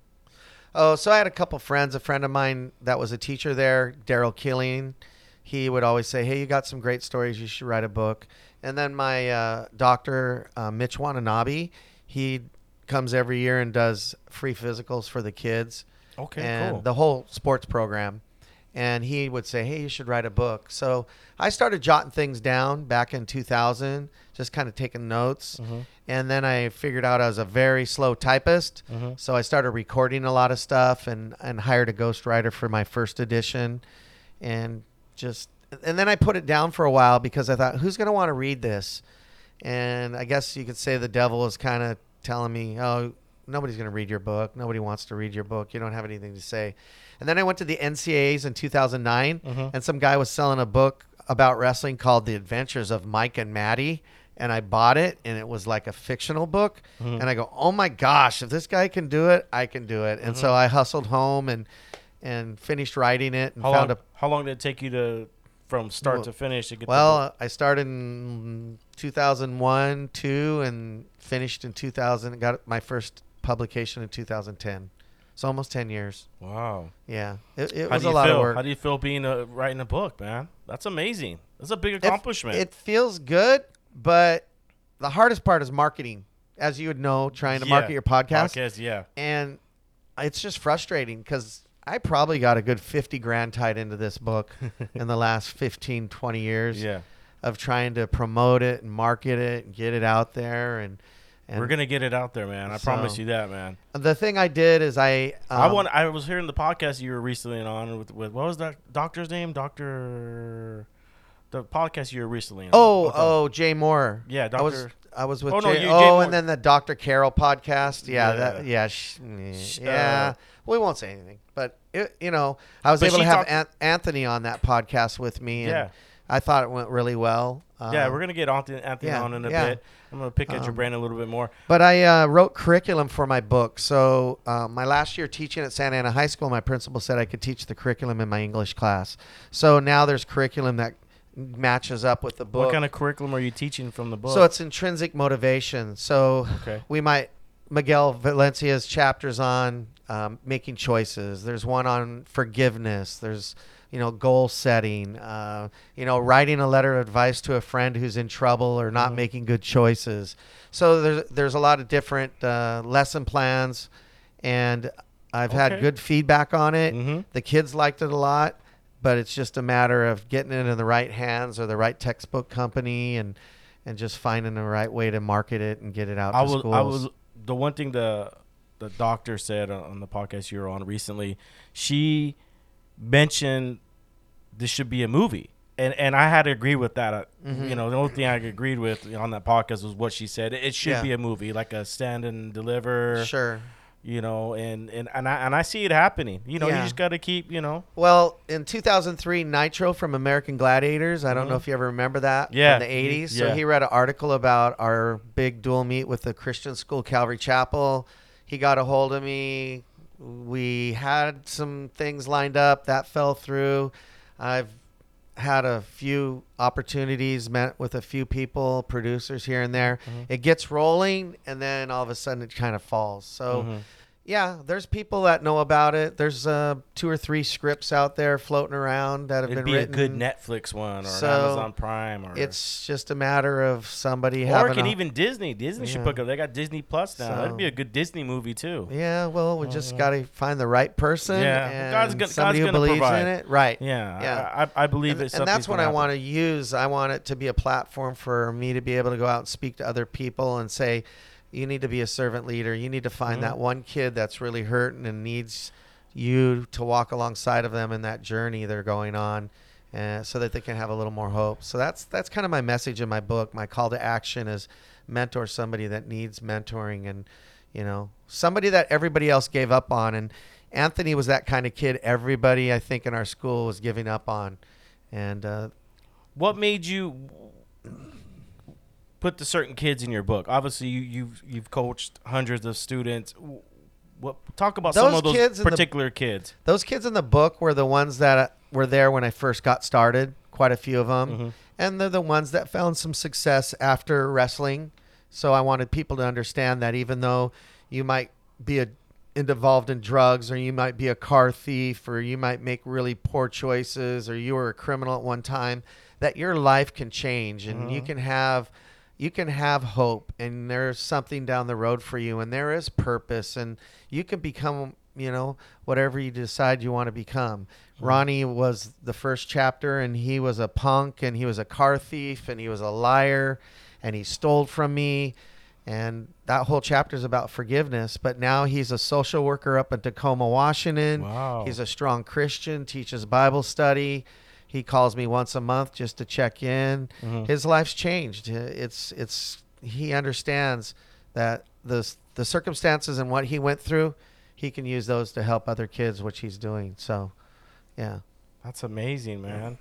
Speaker 2: Oh, so I had a couple friends. A friend of mine that was a teacher there, Daryl Killing. He would always say, "Hey, you got some great stories. You should write a book." And then my uh, doctor, uh, Mitch Watanabe, he comes every year and does free physicals for the kids
Speaker 1: Okay,
Speaker 2: and
Speaker 1: cool.
Speaker 2: the whole sports program. And he would say, "Hey, you should write a book." So I started jotting things down back in 2000, just kind of taking notes.
Speaker 1: Mhm.
Speaker 2: And then I figured out I was a very slow typist.
Speaker 1: Mhm.
Speaker 2: So I started recording a lot of stuff and, and hired a ghostwriter for my first edition. And just, and then I put it down for a while because I thought, who's going to want to read this? And I guess you could say the devil is kind of telling me, oh, nobody's going to read your book. Nobody wants to read your book. You don't have anything to say. And then I went to the NCAAs in 2009,
Speaker 1: Mhm.
Speaker 2: and some guy was selling a book about wrestling called The Adventures of Mike and Maddie. And I bought it, and it was like a fictional book.
Speaker 1: Mhm.
Speaker 2: And I go, oh my gosh, if this guy can do it, I can do it. And so
Speaker 1: Mhm.
Speaker 2: I hustled home and and finished writing it and
Speaker 1: How
Speaker 2: found
Speaker 1: long,
Speaker 2: a
Speaker 1: how long did it take you to from start
Speaker 2: Well-
Speaker 1: to finish to get
Speaker 2: well, I started in 2001, 2 and finished in 2000. Got my first publication in 2010. It's almost 10 years.
Speaker 1: Wow.
Speaker 2: Yeah. It, it
Speaker 1: How
Speaker 2: was
Speaker 1: do
Speaker 2: a
Speaker 1: you
Speaker 2: lot
Speaker 1: feel?
Speaker 2: of work.
Speaker 1: How do you feel being a, writing a book, man? That's amazing. That's a big
Speaker 2: It-
Speaker 1: accomplishment.
Speaker 2: It, feels good, but the hardest part is marketing. As you would know, trying to
Speaker 1: Yeah.
Speaker 2: market your podcast.
Speaker 1: Podcast, yeah.
Speaker 2: and it's just frustrating because I probably got a good 50 grand tied into this book in the last 15, 20 years
Speaker 1: Yeah.
Speaker 2: of trying to promote it and market it and get it out there. And, And
Speaker 1: We're gonna get it out there, man. I promise you that, man.
Speaker 2: the thing I did is I um,
Speaker 1: I want. I was hearing the podcast you were recently on with, with what was that doctor's name? Doctor. The podcast you were recently on.
Speaker 2: Oh, oh, Jay Moore.
Speaker 1: Yeah,
Speaker 2: I was I was with
Speaker 1: Oh, no, you- Jay
Speaker 2: oh,
Speaker 1: Moore.
Speaker 2: and then the Dr. Carol podcast. Yeah,
Speaker 1: Yeah.
Speaker 2: that yeah, sh-
Speaker 1: Sh-
Speaker 2: yeah.
Speaker 1: uh,
Speaker 2: we won't say anything, but it, you know, I was able to have
Speaker 1: talked-
Speaker 2: An- Anthony on that podcast with me, and
Speaker 1: Yeah.
Speaker 2: I thought it went really well.
Speaker 1: yeah,
Speaker 2: Um,
Speaker 1: we're gonna get Anthony, Anthony
Speaker 2: yeah,
Speaker 1: on in a
Speaker 2: yeah.
Speaker 1: bit. I'm gonna pick at your
Speaker 2: Um,
Speaker 1: brain a little bit more.
Speaker 2: But I uh, wrote curriculum for my book. So uh, my last year teaching at Santa Ana High School, my principal said I could teach the curriculum in my English class. So now there's curriculum that matches up with the book.
Speaker 1: What kind of curriculum are you teaching from the book?
Speaker 2: So it's intrinsic motivation. So
Speaker 1: Okay.
Speaker 2: we might Miguel Valencia's chapters on um, making choices. There's one on forgiveness. There's you know goal setting. Uh, you know writing a letter of advice to a friend who's in trouble or not
Speaker 1: Mhm.
Speaker 2: making good choices. So there's there's a lot of different uh, lesson plans, and I've had good feedback on it.
Speaker 1: Mhm.
Speaker 2: The kids liked it a lot. But it's just a matter of getting it in the right hands or the right textbook company and and just finding the right way to market it and get it out
Speaker 1: I
Speaker 2: to
Speaker 1: was.
Speaker 2: schools.
Speaker 1: I was. The one thing the the doctor said on the podcast you were on recently, she mentioned this should be a movie. And, and I had to agree with that. Uh,
Speaker 2: Mhm.
Speaker 1: You know, the only thing I agreed with on that podcast was what she said. It should
Speaker 2: Yeah.
Speaker 1: be a movie, like a stand and deliver.
Speaker 2: Sure.
Speaker 1: You know, and and and I and I see it happening. You know, you just got to keep. You know,
Speaker 2: Well, in 2003, Nitro from American Gladiators. I don't know
Speaker 1: Mhm.
Speaker 2: if you ever remember that
Speaker 1: Yeah.
Speaker 2: from the 80s.
Speaker 1: Yeah.
Speaker 2: So he read an article about our big dual meet with the Christian School Calvary Chapel. He got a hold of me. We had some things lined up that fell through. I've had a few opportunities, met with a few people, producers here and there.
Speaker 1: Mhm.
Speaker 2: It gets rolling, and then all of a sudden it kind of falls. So.
Speaker 1: Mhm.
Speaker 2: Yeah, there's people that know about it. There's uh, two or three scripts out there floating around that have
Speaker 1: it'd
Speaker 2: been
Speaker 1: be
Speaker 2: written.
Speaker 1: a good Netflix one or
Speaker 2: So,
Speaker 1: an Amazon Prime or
Speaker 2: It's just a matter of somebody
Speaker 1: or
Speaker 2: having.
Speaker 1: it can
Speaker 2: a-
Speaker 1: even Disney. Disney should
Speaker 2: Yeah.
Speaker 1: book up. They got Disney Plus now. That'd be a good Disney movie too.
Speaker 2: Yeah, well, we just
Speaker 1: Mhm.
Speaker 2: got to find the right person.
Speaker 1: Yeah,
Speaker 2: and
Speaker 1: God's gonna-
Speaker 2: somebody
Speaker 1: God's
Speaker 2: who believes
Speaker 1: provide.
Speaker 2: in it. Right.
Speaker 1: Yeah,
Speaker 2: Yeah.
Speaker 1: I, I believe
Speaker 2: and,
Speaker 1: it's
Speaker 2: and that's what I want to use. I want it to be a platform for me to be able to go out and speak to other people and say, you need to be a servant leader. You need to find
Speaker 1: Mhm.
Speaker 2: that one kid that's really hurting and needs you to walk alongside of them in that journey they're going on. Uh, so that they can have a little more hope. So that's that's kind of my message in my book. My call to action is mentor somebody that needs mentoring and you know somebody that everybody else gave up on. And Anthony was that kind of kid. Everybody I think in our school was giving up on, and uh,
Speaker 1: What made you put the certain kids in your book? Obviously, you, you've you've coached hundreds of students. What talk about some
Speaker 2: Those
Speaker 1: of those
Speaker 2: kids in the-
Speaker 1: particular kids?
Speaker 2: those kids in the book were the ones that uh, were there when I first got started. Quite a few of them,
Speaker 1: Mhm.
Speaker 2: and they're the ones that found some success after wrestling. So I wanted people to understand that even though you might be a, involved in drugs, or you might be a car thief, or you might make really poor choices, or you were a criminal at one time, that your life can change and you
Speaker 1: Mhm.
Speaker 2: can have you can have hope and there's something down the road for you and there is purpose and you can become you know whatever you decide you want to become ronnie was the first chapter and he was a punk and he was a car thief and he was a liar and he stole from me. And that whole chapter is about forgiveness but now he's a social worker up in tacoma washington.
Speaker 1: Wow.
Speaker 2: he's a strong christian teaches bible study he calls me once a month just to check in
Speaker 1: Mhm.
Speaker 2: his life's changed. It's it's he understands that the the circumstances and what he went through, he can use those to help other kids, which he's doing. So, yeah.
Speaker 1: That's amazing, man.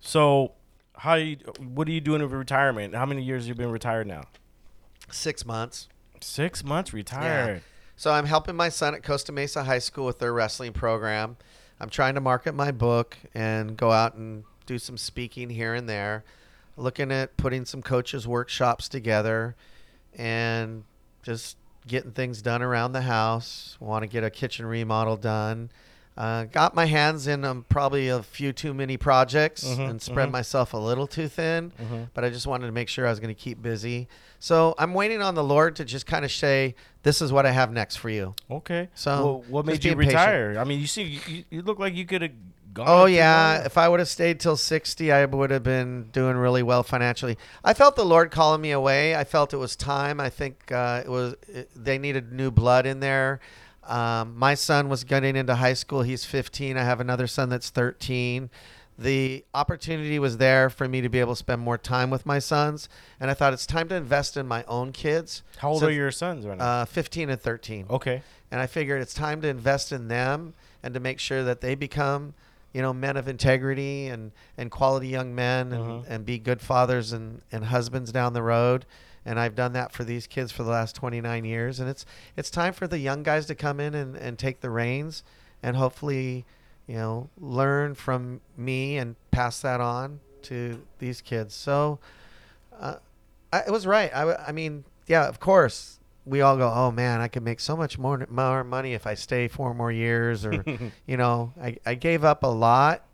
Speaker 1: So, how you? What are you doing with retirement? How many years you been retired now?
Speaker 2: Six months.
Speaker 1: Six months retired. Yeah.
Speaker 2: So I'm helping my son at Costa Mesa High School with their wrestling program. I'm trying to market my book and go out and do some speaking here and there. Looking at putting some coaches workshops together and just getting things done around the house. Want to get a kitchen remodel done. Uh, got my hands in um, probably a few too many projects
Speaker 1: Mhm,
Speaker 2: and spread
Speaker 1: mhm.
Speaker 2: myself a little too thin
Speaker 1: Mhm.
Speaker 2: but I just wanted to make sure I was going to keep busy. So I'm waiting on the Lord to just kind of say, "This is what I have next for you."
Speaker 1: Okay.
Speaker 2: So,
Speaker 1: well, what made you
Speaker 2: being patient.
Speaker 1: retire? I mean, you see, you, you look like you could have gone.
Speaker 2: Oh yeah, if I would have stayed till 60, I would have been doing really well financially. I felt the Lord calling me away. I felt it was time. I think uh, it was it, they needed new blood in there. Um, my son was getting into high school. He's 15. I have another son that's 13. The opportunity was there for me to be able to spend more time with my sons, and I thought it's time to invest in my own kids.
Speaker 1: How old
Speaker 2: So-
Speaker 1: are your sons right now?
Speaker 2: Uh, 15 and 13
Speaker 1: okay.
Speaker 2: and I figured it's time to invest in them and to make sure that they become, you know, men of integrity and, and quality young men and,
Speaker 1: Mhm.
Speaker 2: and be good fathers and, and husbands down the road. And I've done that for these kids for the last 29 years. And it's it's time for the young guys to come in and, and take the reins and hopefully, you know, learn from me and pass that on to these kids. So uh, I, it was right. I, I mean, yeah, of course. We all go, oh man, I could make so much more more money if I stay four more years, or you know, I, I gave up a lot,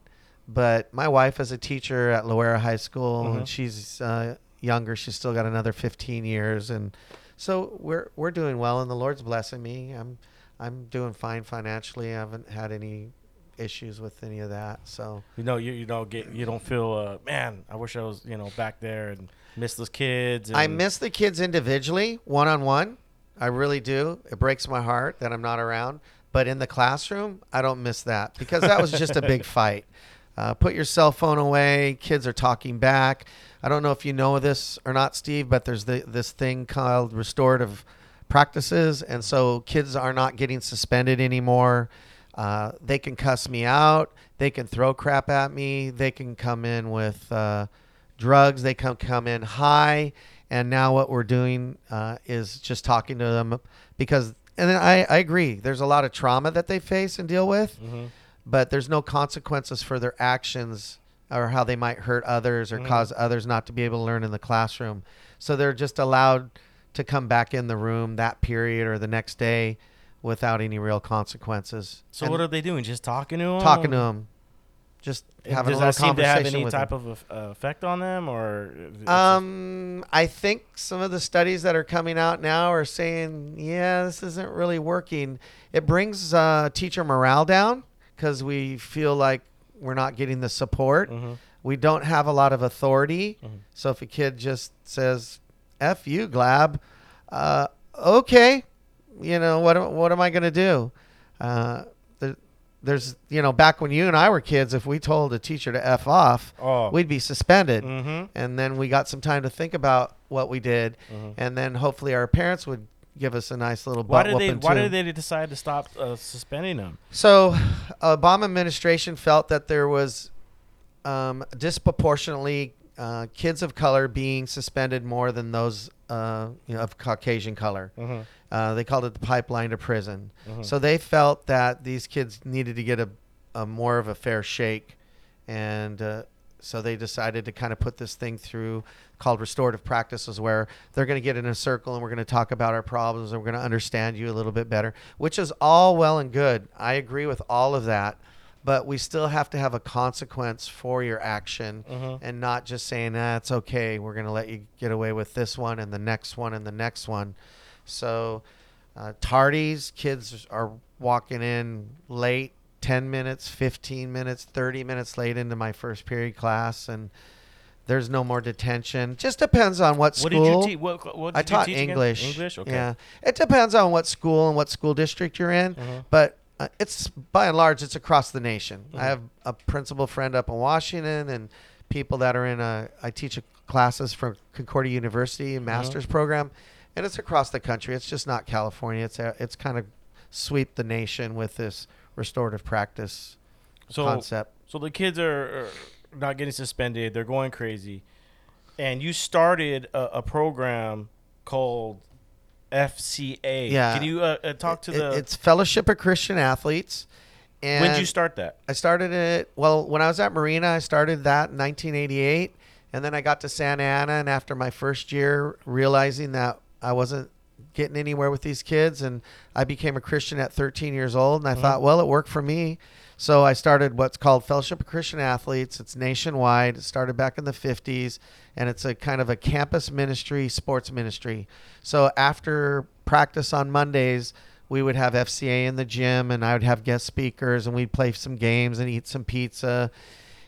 Speaker 2: but my wife is a teacher at Loara High School,
Speaker 1: Mhm.
Speaker 2: and she's uh, younger. She's still got another 15 years, and so we're we're doing well, and the Lord's blessing me. I'm I'm doing fine financially. I haven't had any issues with any of that. So
Speaker 1: You know, you you don't get you don't feel uh man. I wish I was you know back there and miss those kids. And,
Speaker 2: I miss the kids individually, one on one. I really do. It breaks my heart that I'm not around. But in the classroom, I don't miss that because that was just a big fight. Uh, put your cell phone away. Kids are talking back. I don't know if you know this or not, Steve, but there's the, this thing called restorative practices. And so kids are not getting suspended anymore. Uh, they can cuss me out. They can throw crap at me. They can come in with uh, drugs. They can come in high. And now what we're doing uh, is just talking to them because, and then I, I agree, there's a lot of trauma that they face and deal with,
Speaker 1: Mhm.
Speaker 2: But there's no consequences for their actions or how they might hurt others or
Speaker 1: Mhm.
Speaker 2: cause others not to be able to learn in the classroom. So they're just allowed to come back in the room that period or the next day without any real consequences.
Speaker 1: So
Speaker 2: And
Speaker 1: what are they doing? Just talking to them?
Speaker 2: talking to them, just having
Speaker 1: Does
Speaker 2: a
Speaker 1: that seem to have any type
Speaker 2: them.
Speaker 1: of uh, effect on them, or
Speaker 2: Um, I think some of the studies that are coming out now are saying, yeah, this isn't really working. It brings uh, teacher morale down because we feel like we're not getting the support.
Speaker 1: Mhm.
Speaker 2: We don't have a lot of authority.
Speaker 1: Mhm.
Speaker 2: So if a kid just says, F you, Glabb, uh, okay, you know, what, am- what am I going to do? Uh, there, there's, you know, back when you and I were kids, if we told a teacher to F off,
Speaker 1: oh,
Speaker 2: we'd be suspended
Speaker 1: mm-hmm.
Speaker 2: and then we got some time to think about what we did,
Speaker 1: Mhm.
Speaker 2: and then hopefully our parents would give us a nice little
Speaker 1: Why did they? Why
Speaker 2: too.
Speaker 1: did they decide to stop uh, suspending them?
Speaker 2: So, Obama administration felt that there was um, disproportionately uh, kids of color being suspended more than those uh, you know, of Caucasian color.
Speaker 1: Mm-hmm.
Speaker 2: Uh, they called it the pipeline to prison.
Speaker 1: Mhm.
Speaker 2: So they felt that these kids needed to get a, a more of a fair shake, and uh, so they decided to kind of put this thing through called restorative practices, where they're going to get in a circle and we're going to talk about our problems and we're going to understand you a little bit better, which is all well and good. I agree with all of that, but we still have to have a consequence for your action
Speaker 1: Mhm.
Speaker 2: and not just saying, ah, it's okay. We're going to let you get away with this one and the next one and the next one. So, uh, tardies, kids are walking in late, 10 minutes, 15 minutes, 30 minutes late into my first period class, and there's no more detention. Just depends on what school.
Speaker 1: What did you teach? What, what did
Speaker 2: I
Speaker 1: you
Speaker 2: taught
Speaker 1: teach again?
Speaker 2: English.
Speaker 1: English. Okay.
Speaker 2: Yeah, it depends on what school and what school district you're in,
Speaker 1: Mhm.
Speaker 2: but uh, it's by and large it's across the nation.
Speaker 1: Mhm.
Speaker 2: I have a principal friend up in Washington and people that are in a. I teach a classes from Concordia University
Speaker 1: Mm-hmm.
Speaker 2: master's program, and it's across the country. It's just not California. It's a, it's kind of sweep the nation with this restorative practice
Speaker 1: So,
Speaker 2: concept.
Speaker 1: so the kids are, are not getting suspended. They're going crazy, and you started a, a program called FCA.
Speaker 2: Yeah.
Speaker 1: Can you uh, uh, talk to
Speaker 2: It-
Speaker 1: the?
Speaker 2: it's Fellowship of Christian Athletes. And
Speaker 1: when did you start that?
Speaker 2: I started it well when I was at Marina. I started that in 1988, and then I got to Santa Ana. And after my first year, realizing that I wasn't getting anywhere with these kids, and I became a Christian at 13 years old, and I
Speaker 1: Mhm.
Speaker 2: thought, well, it worked for me. So I started what's called Fellowship of Christian Athletes. It's nationwide. It started back in the 50s, and it's a kind of a campus ministry, sports ministry. So after practice on Mondays, we would have FCA in the gym, and I would have guest speakers, and we'd play some games and eat some pizza.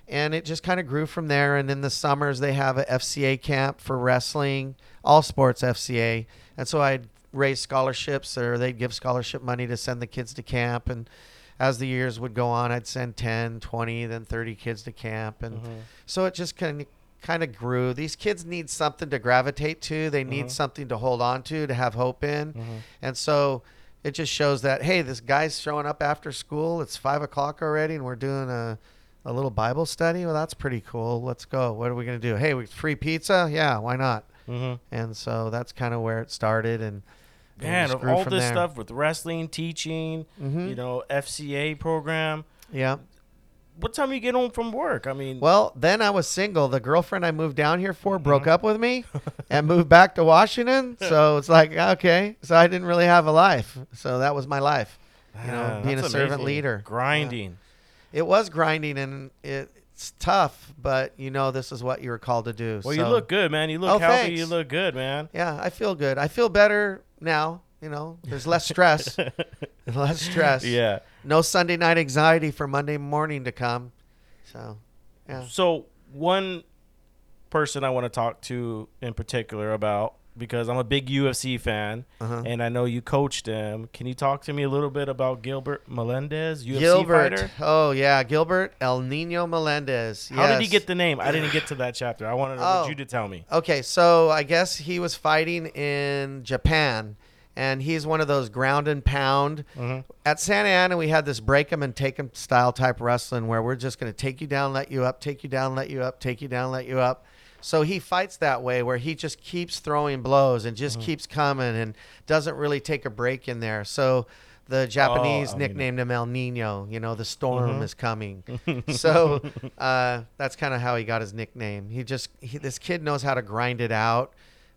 Speaker 2: And it just kind of grew from there. And in the summers, they have a FCA camp for wrestling, all sports FCA. And so I'd raise scholarships, or they'd give scholarship money to send the kids to camp. And as the years would go on, I'd send 10, 20, then 30 kids to camp. And
Speaker 1: Mhm.
Speaker 2: so it just kind of kind of grew. These kids need something to gravitate to. They need
Speaker 1: Mhm.
Speaker 2: something to hold on to, to have hope in.
Speaker 1: Mhm.
Speaker 2: And so it just shows that hey, this guy's showing up after school. It's five o'clock already, and we're doing a a little Bible study. Well, that's pretty cool. Let's go. What are we gonna do? Hey, we free pizza? Yeah, why not?
Speaker 1: Mhm.
Speaker 2: And so that's kind of where it started. And
Speaker 1: Man, of all this
Speaker 2: there.
Speaker 1: stuff with wrestling, teaching,
Speaker 2: Mhm.
Speaker 1: you know, FCA program.
Speaker 2: Yeah.
Speaker 1: What time you get home from work? I mean,
Speaker 2: Well, then I was single. The girlfriend I moved down here for broke
Speaker 1: Mhm.
Speaker 2: up with me and moved back to Washington. So it's like, okay. So I didn't really have a life. So that was my life. you know, being
Speaker 1: that's
Speaker 2: a servant
Speaker 1: amazing.
Speaker 2: leader.
Speaker 1: grinding.
Speaker 2: It was grinding and it's tough, but you know, this is what you were called to do.
Speaker 1: Well,
Speaker 2: so,
Speaker 1: you look good, man. You look
Speaker 2: Oh,
Speaker 1: healthy.
Speaker 2: thanks.
Speaker 1: You look good, man.
Speaker 2: Yeah, I feel good. I feel better now. You know, there's less stress. less stress.
Speaker 1: yeah.
Speaker 2: No Sunday night anxiety for Monday morning to come. So, yeah.
Speaker 1: So one person I want to talk to in particular about because I'm a big UFC fan
Speaker 2: Uh-huh.
Speaker 1: and I know you coached him. Can you talk to me a little bit about Gilbert Melendez, UFC
Speaker 2: Gilbert.
Speaker 1: fighter?
Speaker 2: Oh yeah, Gilbert El Nino Melendez.
Speaker 1: How did he get the name? I didn't get to that chapter. I wanted
Speaker 2: Oh.
Speaker 1: you to tell me.
Speaker 2: Okay, so I guess he was fighting in Japan, and he's one of those ground and pound.
Speaker 1: Mhm.
Speaker 2: At Santa Ana, we had this break break 'em and take take 'em style type wrestling where we're just going to take you down, let you up, take you down, let you up, take you down, let you up. So he fights that way where he just keeps throwing blows and just keeps coming and doesn't really take a break in there. So the Japanese
Speaker 1: El Nino.
Speaker 2: nicknamed him El Nino. You know, the storm
Speaker 1: Mhm.
Speaker 2: is coming. so uh, that's kind of how he got his nickname. He just he, this kid knows how to grind it out.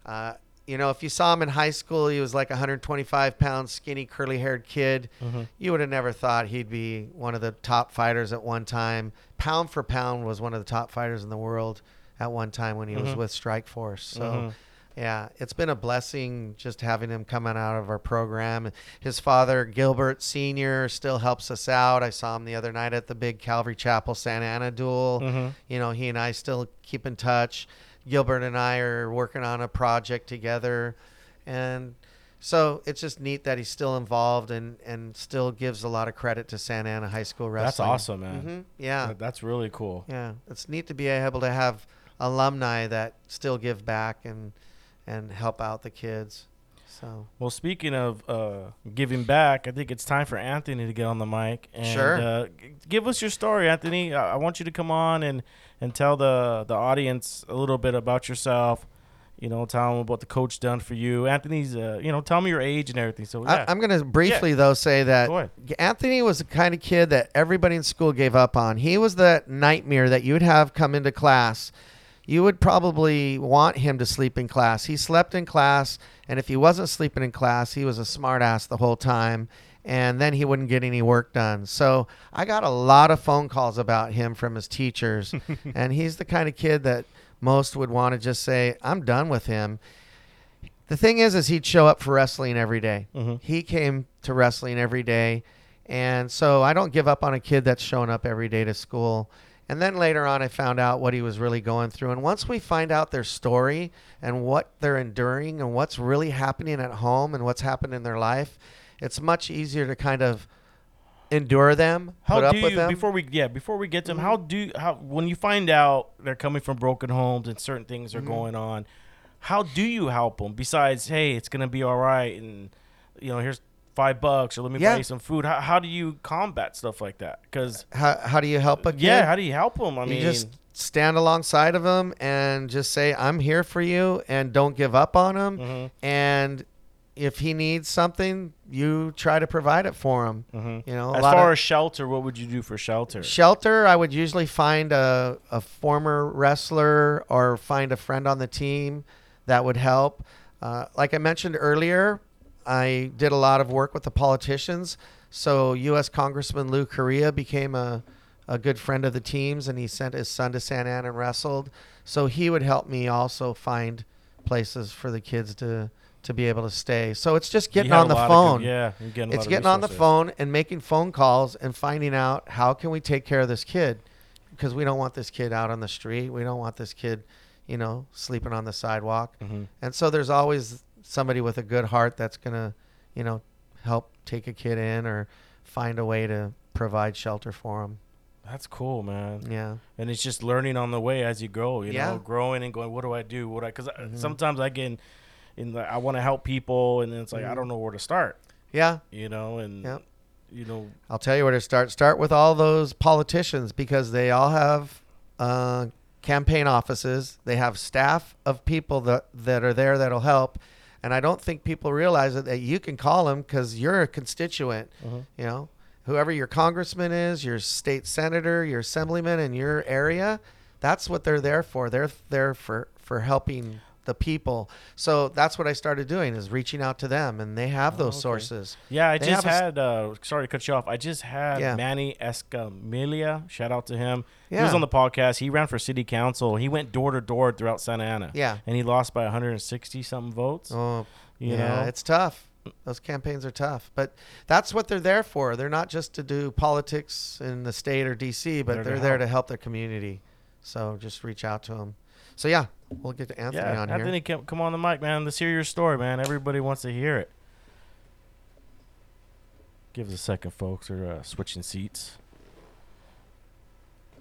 Speaker 2: Uh, you know, if you saw him in high school, he was like 125 pound, skinny, curly haired kid.
Speaker 1: Mhm.
Speaker 2: You would have never thought he'd be one of the top fighters at one time. Pound for pound was one of the top fighters in the world at one time when he was
Speaker 1: Mhm.
Speaker 2: with Strikeforce. So.
Speaker 1: Mhm.
Speaker 2: Yeah, it's been a blessing just having him coming out of our program. His father, Gilbert Sr., still helps us out. I saw him the other night at the big Calvary Chapel Santa Ana duel.
Speaker 1: Mhm.
Speaker 2: You know, he and I still keep in touch. Gilbert and I are working on a project together. And so it's just neat that he's still involved and, and still gives a lot of credit to Santa Ana High School Wrestling.
Speaker 1: That's awesome, man.
Speaker 2: hmm Yeah.
Speaker 1: That's really cool.
Speaker 2: Yeah, it's neat to be able to have alumni that still give back and and help out the kids. So
Speaker 1: Well, speaking of uh, giving back, I think it's time for Anthony to get on the mic and
Speaker 2: Sure.
Speaker 1: uh, g- give us your story, Anthony. I, I want you to come on and, and tell the the audience a little bit about yourself. You know, tell them about the coach done for you. Anthony's, uh, you know, tell me your age and everything. So yeah,
Speaker 2: I, I'm going to briefly though say that Anthony was the kind of kid that everybody in school gave up on. He was the nightmare that you would have come into class. You would probably want him to sleep in class. He slept in class, and if he wasn't sleeping in class, he was a smartass the whole time. And then he wouldn't get any work done. So I got a lot of phone calls about him from his teachers. and he's the kind of kid that most would want to just say, I'm done with him. The thing is, is he'd show up for wrestling every day.
Speaker 1: Mhm.
Speaker 2: He came to wrestling every day. And so I don't give up on a kid that's showing up every day to school. And then later on, I found out what he was really going through. And once we find out their story and what they're enduring and what's really happening at home and what's happened in their life, it's much easier to kind of endure them,
Speaker 1: How
Speaker 2: put up
Speaker 1: do
Speaker 2: with
Speaker 1: you
Speaker 2: them.
Speaker 1: before we yeah before we get to them?
Speaker 2: Mhm.
Speaker 1: How do how when you find out they're coming from broken homes and certain things are
Speaker 2: Mhm.
Speaker 1: going on? How do you help them? Besides, hey, it's gonna be all right, and you know, here's five bucks, or let me
Speaker 2: Yeah.
Speaker 1: buy you some food. How, how do you combat stuff like that? Because
Speaker 2: how, how do you help a kid?
Speaker 1: yeah, how do you help them? I
Speaker 2: you
Speaker 1: mean,
Speaker 2: just stand alongside of them and just say, I'm here for you and don't give up on him.
Speaker 1: mhm,
Speaker 2: And if he needs something, you try to provide it for him.
Speaker 1: mhm.
Speaker 2: You know,
Speaker 1: as far
Speaker 2: of-
Speaker 1: as shelter, what would you do for shelter?
Speaker 2: Shelter, I would usually find a, a former wrestler or find a friend on the team that would help. Uh, like I mentioned earlier, I did a lot of work with the politicians. So U.S. Congressman Lou Correa became a, a good friend of the teams, and he sent his son to Santa Ana and wrestled. So he would help me also find places for the kids to to be able to stay. So it's just getting on the phone.
Speaker 1: good- yeah, getting
Speaker 2: it's
Speaker 1: lot of
Speaker 2: getting on the phone and making phone calls and finding out how can we take care of this kid because we don't want this kid out on the street. We don't want this kid, you know, sleeping on the sidewalk.
Speaker 1: Mhm.
Speaker 2: And so there's always somebody with a good heart that's going to, you know, help take a kid in or find a way to provide shelter for them.
Speaker 1: That's cool, man.
Speaker 2: Yeah.
Speaker 1: And it's just learning on the way as you grow. You
Speaker 2: Yeah.
Speaker 1: know, growing and going. What do I do? What I? Because
Speaker 2: Mhm.
Speaker 1: sometimes I get in, in the, I want to help people, and it's like I
Speaker 2: Mhm.
Speaker 1: don't know where to start.
Speaker 2: Yeah.
Speaker 1: You know, and
Speaker 2: Yep.
Speaker 1: you know,
Speaker 2: I'll tell you where to start. Start with all those politicians because they all have uh, campaign offices. They have staff of people that, that are there that'll help. And I don't think people realize it, that you can call them because you're a constituent. Mm-hmm. You know, whoever your congressman is, your state senator, your assemblyman in your area, that's what they're there for. They're there for for helping the people. So that's what I started doing is reaching out to them, and they have
Speaker 1: Oh,
Speaker 2: those
Speaker 1: okay.
Speaker 2: sources.
Speaker 1: Yeah, I
Speaker 2: They
Speaker 1: just
Speaker 2: have a s-
Speaker 1: had. Uh, sorry to cut you off. I just had
Speaker 2: Yeah.
Speaker 1: Manny Escamilla. Shout out to him. Yeah. He was on the podcast. He ran for city council. He went door to door throughout Santa Ana.
Speaker 2: Yeah.
Speaker 1: and he lost by 160 something votes.
Speaker 2: Oh,
Speaker 1: you
Speaker 2: yeah,
Speaker 1: know,
Speaker 2: it's tough. Those campaigns are tough, but that's what they're there for. They're not just to do politics in the state or DC, but
Speaker 1: They're
Speaker 2: they're, there
Speaker 1: help.
Speaker 2: to help their community. So just reach out to them. So yeah, we'll get to Anthony
Speaker 1: yeah,
Speaker 2: on
Speaker 1: Anthony,
Speaker 2: here.
Speaker 1: come, come on the mic, man. Let's hear your story, man. Everybody wants to hear it. Give us a second, folks. We're uh, switching seats.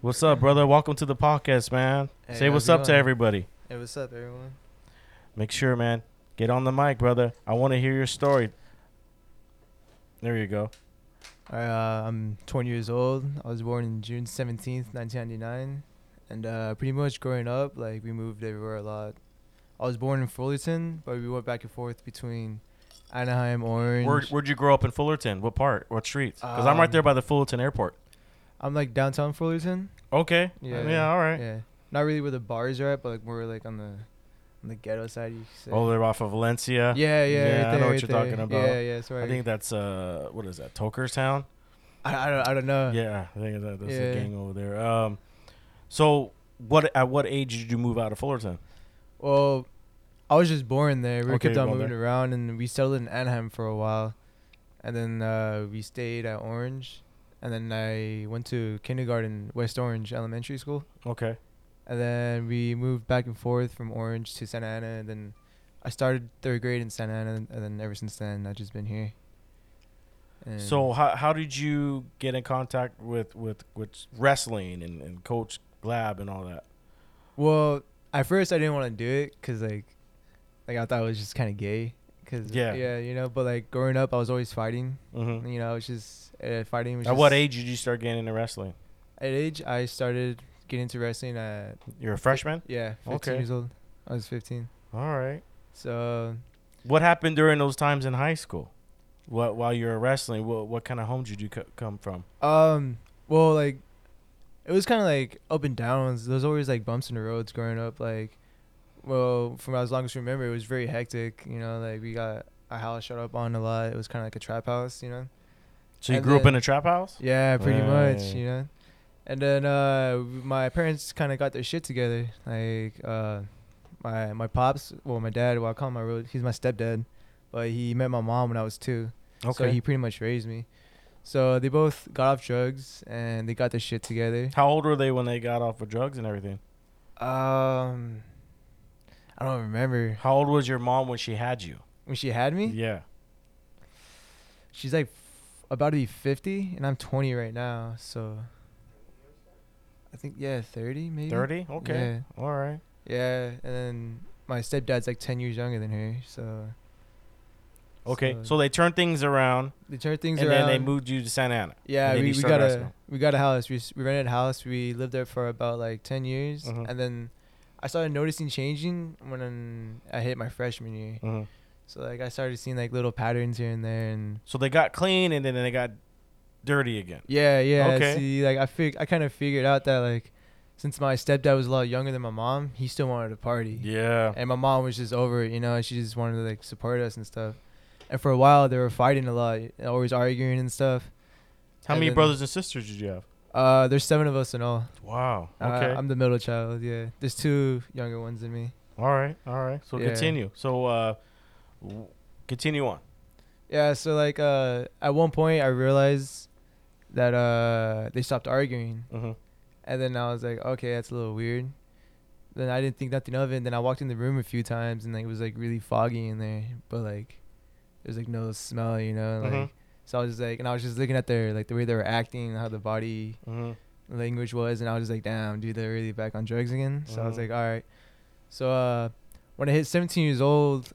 Speaker 1: What's up, brother? Welcome to the podcast, man.
Speaker 3: Hey,
Speaker 1: Say what's
Speaker 3: how's it
Speaker 1: up to everybody.
Speaker 3: Hey, what's up, everyone?
Speaker 1: Make sure, man. Get on the mic, brother. I want to hear your story. There you go.
Speaker 3: All right, uh, I'm 20 years old. I was born in June 17th, 1999. And uh, pretty much growing up, like, we moved everywhere a lot. I was born in Fullerton, but we went back and forth between Anaheim, Orange.
Speaker 1: Where, where'd you grow up in Fullerton? What part? What streets? Because I'm right there
Speaker 3: Um,
Speaker 1: by the Fullerton Airport.
Speaker 3: I'm like downtown Fullerton.
Speaker 1: Okay.
Speaker 3: Yeah.
Speaker 1: Yeah. All right.
Speaker 3: Yeah. Not really where the bars are at, but like more like on the on the ghetto side, you say.
Speaker 1: Oh, they're off of Valencia.
Speaker 3: yeah, yeah,
Speaker 1: Yeah,
Speaker 3: right
Speaker 1: I know
Speaker 3: there,
Speaker 1: what
Speaker 3: right
Speaker 1: you're
Speaker 3: there.
Speaker 1: talking about.
Speaker 3: Yeah, yeah, sorry.
Speaker 1: I think that's uh, what is that? Tokerstown.
Speaker 3: I, I, don't, I don't know.
Speaker 1: yeah, I think that, that's
Speaker 3: yeah.
Speaker 1: the gang over there. Um, so what? At what age did you move out of Fullerton?
Speaker 3: Well, I was just born there. We
Speaker 1: Okay,
Speaker 3: kept on moving
Speaker 1: there.
Speaker 3: around, and we settled in Anaheim for a while, and then uh, we stayed at Orange, and then I went to kindergarten West Orange Elementary School,
Speaker 1: Okay.
Speaker 3: and then we moved back and forth from Orange to Santa Ana, and then I started third grade in Santa Ana, and then ever since then I've just been here. And
Speaker 1: So how how did you get in contact with with with wrestling and, and Coach Glabb and all that?
Speaker 3: well, at first I didn't want to do it because like, like I thought it was just kind of gay. Cause
Speaker 1: Yeah.
Speaker 3: yeah, you know. But like growing up, I was always fighting.
Speaker 1: hmm
Speaker 3: You know, it's just uh, fighting. Was
Speaker 1: At what age did you start getting into wrestling?
Speaker 3: At age, I started getting into wrestling at
Speaker 1: You're a freshman.
Speaker 3: yeah, 15
Speaker 1: Okay.
Speaker 3: years old. I was 15.
Speaker 1: All right.
Speaker 3: So
Speaker 1: What happened during those times in high school? What while you were wrestling? What what kind of home did you co- come from?
Speaker 3: um, well, like it was kind of like up and downs. There was always like bumps in the roads growing up. Like, well, from as long as I remember, it was very hectic. You know, like we got our house shut up on a lot. It was kind of like a trap house. You know.
Speaker 1: So you
Speaker 3: And
Speaker 1: grew up in a trap house?
Speaker 3: Yeah, pretty much, you know. And then uh my parents kind of got their shit together. Like uh my my pops, well my dad, well I call him my real, he's my stepdad, but he met my mom when I was 2.
Speaker 1: Okay.
Speaker 3: So he pretty much raised me. So they both got off drugs and they got their shit together.
Speaker 1: How old were they when they got off of drugs and everything?
Speaker 3: Um I don't remember
Speaker 1: How old was your mom when she had you?
Speaker 3: when she had me.
Speaker 1: Yeah.
Speaker 3: She's like f- about to be 50 and I'm 20 right now. So I think yeah, 30 maybe.
Speaker 1: 30? Okay. All right.
Speaker 3: Yeah, and then my stepdad's like ten years younger than her, so
Speaker 1: Okay.
Speaker 3: So-
Speaker 1: So, they turned things around
Speaker 3: they turned things
Speaker 1: and
Speaker 3: around.
Speaker 1: And then they moved you to Santa Ana.
Speaker 3: Yeah, we, we got a we got a house. We we rented a house. We lived there for about like ten years,
Speaker 1: Mhm.
Speaker 3: and then I started noticing changing when I hit my freshman year.
Speaker 1: Mhm.
Speaker 3: So like I started seeing like little patterns here and there, and
Speaker 1: So they got clean and then they got dirty again.
Speaker 3: yeah, yeah.
Speaker 1: Okay.
Speaker 3: See, like I fig- I kind of figured out that like since my stepdad was a lot younger than my mom, he still wanted to party.
Speaker 1: Yeah.
Speaker 3: and my mom was just over it, you know. She just wanted to like support us and stuff. And for a while, they were fighting a lot, always arguing and stuff.
Speaker 1: How
Speaker 3: and
Speaker 1: many
Speaker 3: then-
Speaker 1: brothers and sisters did you have?
Speaker 3: Uh, there's seven of us in all.
Speaker 1: Wow.
Speaker 3: Uh,
Speaker 1: Okay.
Speaker 3: I'm the middle child. Yeah, there's two younger ones than me.
Speaker 1: all right. All right. So
Speaker 3: Yeah.
Speaker 1: continue. So uh W- Continue on.
Speaker 3: Yeah, so like uh at one point I realized that uh they stopped arguing
Speaker 1: hmm
Speaker 3: and then I was like, okay, that's a little weird. Then I didn't think nothing of it. And then I walked in the room a few times and like it was like really foggy in there, but like there's like no smell, you know. Like
Speaker 1: Mhm.
Speaker 3: so I was just like, and I was just looking at their like the way they were acting, how the body
Speaker 1: hmm
Speaker 3: language was, and I was just like, damn, dude, they're really back on drugs again. So I was
Speaker 1: Mhm.
Speaker 3: like, all right. So uh, when I hit 17 years old,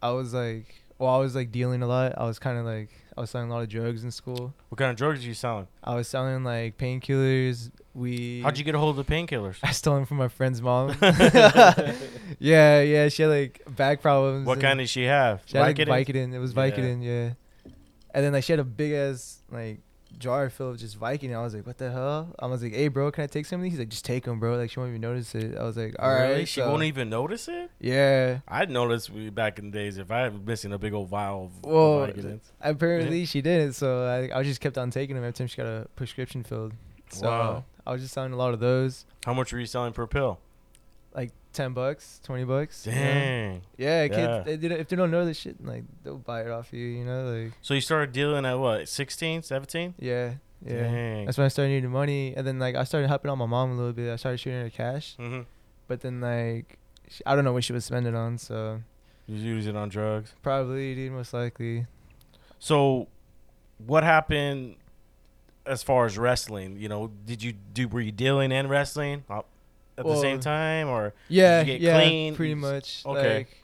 Speaker 3: I was like, well, I was like dealing a lot. I was kind of like, I was selling a lot of drugs in school.
Speaker 1: What kind of drugs are you selling?
Speaker 3: I was selling like painkillers, weed.
Speaker 1: How'd you get a hold of the painkillers?
Speaker 3: I stole them from my friend's mom. yeah, yeah, she had like back problems.
Speaker 1: What
Speaker 3: and
Speaker 1: kind did she have?
Speaker 3: She had like
Speaker 1: Vicodin?
Speaker 3: Vicodin. It was
Speaker 1: Yeah.
Speaker 3: Vicodin, yeah. And then like she had a big ass like jar filled with just Vicodin. I was like, what the hell? I was like, hey bro, can I take some of these? He's like, just take them, bro. Like she won't even notice it. I was like, all right.
Speaker 1: Really? She
Speaker 3: so-
Speaker 1: won't even notice it.
Speaker 3: Yeah.
Speaker 1: I'd notice we- back in the days if I was missing a big old vial of
Speaker 3: Well,
Speaker 1: Vicodins.
Speaker 3: Apparently she didn't. So I, I just kept on taking them every time she got a prescription filled. So
Speaker 1: Wow.
Speaker 3: I was just selling a lot of those.
Speaker 1: How much were you selling per pill?
Speaker 3: Like ten bucks, twenty bucks. you know?
Speaker 1: Dang.
Speaker 3: Yeah, kids.
Speaker 1: Yeah.
Speaker 3: They, they, if they don't know this shit, like they'll buy it off you. You know, like
Speaker 1: So you started dealing at what, 16, 17?
Speaker 3: yeah, yeah.
Speaker 1: Dang.
Speaker 3: That's when I started needing money, and then like I started helping out my mom a little bit. I started shooting her cash,
Speaker 1: Mm-hmm.
Speaker 3: but then like she, I don't know what she was spending on, so
Speaker 1: You use it on drugs.
Speaker 3: probably dude most likely.
Speaker 1: So, what happened as far as wrestling? You know, did you do were you dealing and wrestling at the same time, or
Speaker 3: Yeah,
Speaker 1: get
Speaker 3: yeah,
Speaker 1: clean?
Speaker 3: pretty much.
Speaker 1: okay.
Speaker 3: Like,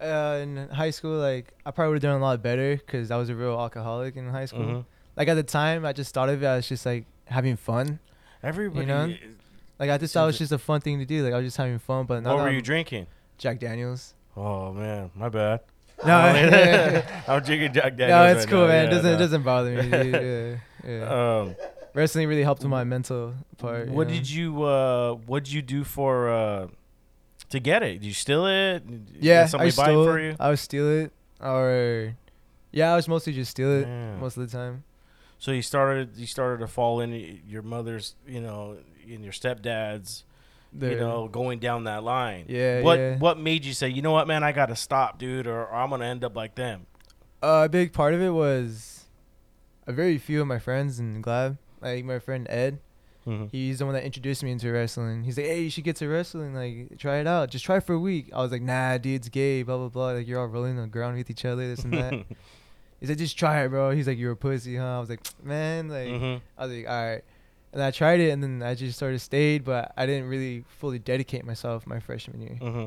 Speaker 3: uh, in high school, like I probably would have done a lot better because I was a real alcoholic in high school.
Speaker 1: Mhm.
Speaker 3: Like at the time, I just thought of it as just like having fun.
Speaker 1: everybody?
Speaker 3: know? Like I just thought it was just a fun thing to do. Like I was just having fun. But now
Speaker 1: what were
Speaker 3: I'm-
Speaker 1: you drinking?
Speaker 3: Jack Daniels.
Speaker 1: Oh man, my bad.
Speaker 3: No,
Speaker 1: I'm drinking Jack Daniels.
Speaker 3: no, it's
Speaker 1: right
Speaker 3: cool,
Speaker 1: now.
Speaker 3: man.
Speaker 1: Yeah,
Speaker 3: it doesn't
Speaker 1: no.
Speaker 3: it doesn't bother me. Dude. Yeah, yeah.
Speaker 1: Um,
Speaker 3: Wrestling really helped with my mental part.
Speaker 1: what did you uh what did you do for uh to get it? Did you steal it? Did
Speaker 3: Yeah,
Speaker 1: somebody
Speaker 3: I
Speaker 1: buy
Speaker 3: stole
Speaker 1: it for you?
Speaker 3: I would steal it, or yeah, I was mostly just steal it
Speaker 1: Yeah.
Speaker 3: most of the time.
Speaker 1: So you started you started to fall in your mother's, you know, in your stepdad's, you know, going down that line.
Speaker 3: Yeah,
Speaker 1: What
Speaker 3: yeah.
Speaker 1: what made you say, you know what, man, I got to stop, dude, or, or I'm gonna end up like them?
Speaker 3: Uh, a big part of it was a very few of my friends in Glabb, like my friend Ed.
Speaker 1: Mm-hmm.
Speaker 3: He's the one that introduced me into wrestling. He's like, "Hey, you should get to wrestling. Like, try it out. Just try it for a week." I was like, "Nah, dude, it's gay. Blah blah blah. Like, you're all rolling on the ground with each other, this and that." He's like, "Just try it, bro." He's like, "You're a pussy, huh?" I was like, "Man, like."
Speaker 1: hmm
Speaker 3: I was like, all right. And I tried it, and then I just sort of stayed, but I didn't really fully dedicate myself my freshman year.
Speaker 1: hmm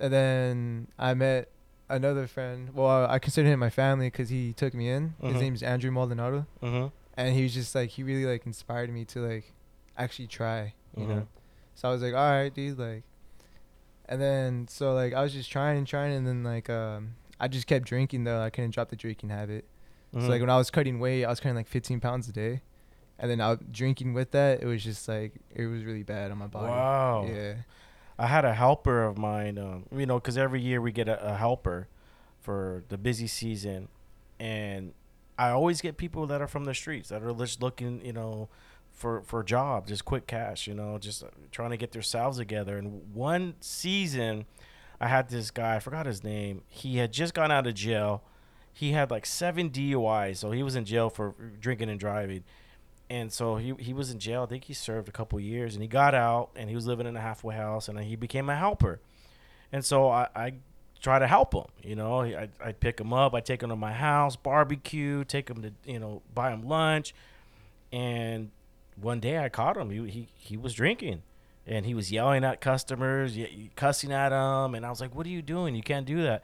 Speaker 3: And then I met another friend. Well, I consider him my family because he took me in.
Speaker 1: Mhm.
Speaker 3: His name's Andrew Maldonado,
Speaker 1: hmm
Speaker 3: and he was just like he really like inspired me to like actually try, you
Speaker 1: Mhm.
Speaker 3: know. So I was like, all right, dude, like. And then so like I was just trying and trying, and then like um I just kept drinking though. I couldn't drop the drinking habit.
Speaker 1: Mm-hmm.
Speaker 3: So like when I was cutting weight, I was cutting like 15 pounds a day, and then out drinking with that, it was just like it was really bad on my body.
Speaker 1: Wow.
Speaker 3: Yeah.
Speaker 1: I had a helper of mine, um, you know, because every year we get a, a helper for the busy season, and I always get people that are from the streets that are just looking, you know, for for jobs, just quick cash, you know, just uh, trying to get themselves together. And one season, I had this guy, I forgot his name. He had just gone out of jail. He had like seven DUIs, so he was in jail for drinking and driving and so he he was in jail. I think he served a couple years, and he got out, and he was living in a halfway house, and he became a helper. And so I, I try to help him. You know, I I pick him up, I take him to my house, barbecue, take him to you know buy him lunch, and one day I caught him. He he he was drinking. And he was yelling at customers, cussing at them, and I was like, "What are you doing? You can't do that."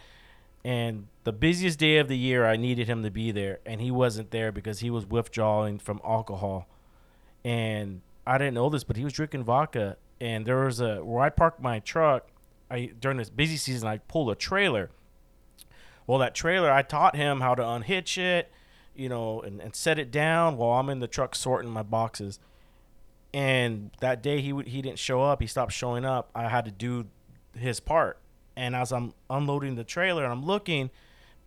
Speaker 1: And the busiest day of the year, I needed him to be there, and he wasn't there because he was withdrawing from alcohol. And I didn't know this, but he was drinking vodka. And there was a where I parked my truck. I during this busy season, I pulled a trailer. Well, that trailer, I taught him how to unhitch it, you know, and, and set it down while I'm in the truck sorting my boxes. And that day he would he didn't show up. He stopped showing up. I had to do his part. And as I'm unloading the trailer and I'm looking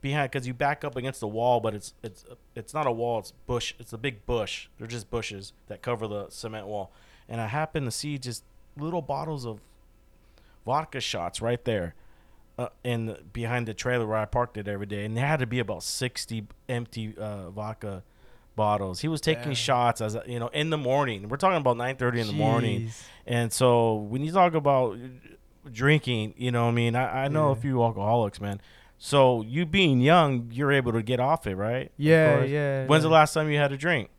Speaker 1: behind, because you back up against the wall, but it's it's it's not a wall. It's bush. It's a big bush. They're just bushes that cover the cement wall. And I happen to see just little bottles of vodka shots right there. uh, in the, behind the trailer where I parked it every day, and there had to be about sixty empty uh, vodka bottles. He was taking
Speaker 3: Damn.
Speaker 1: shots as you know in the morning. We're talking about nine thirty in the morning, and so when you talk about drinking, you know, I mean, I, I know a few alcoholics, man. So you being young, you're able to get off it, right?
Speaker 3: Yeah, yeah.
Speaker 1: When's the last time you had a drink?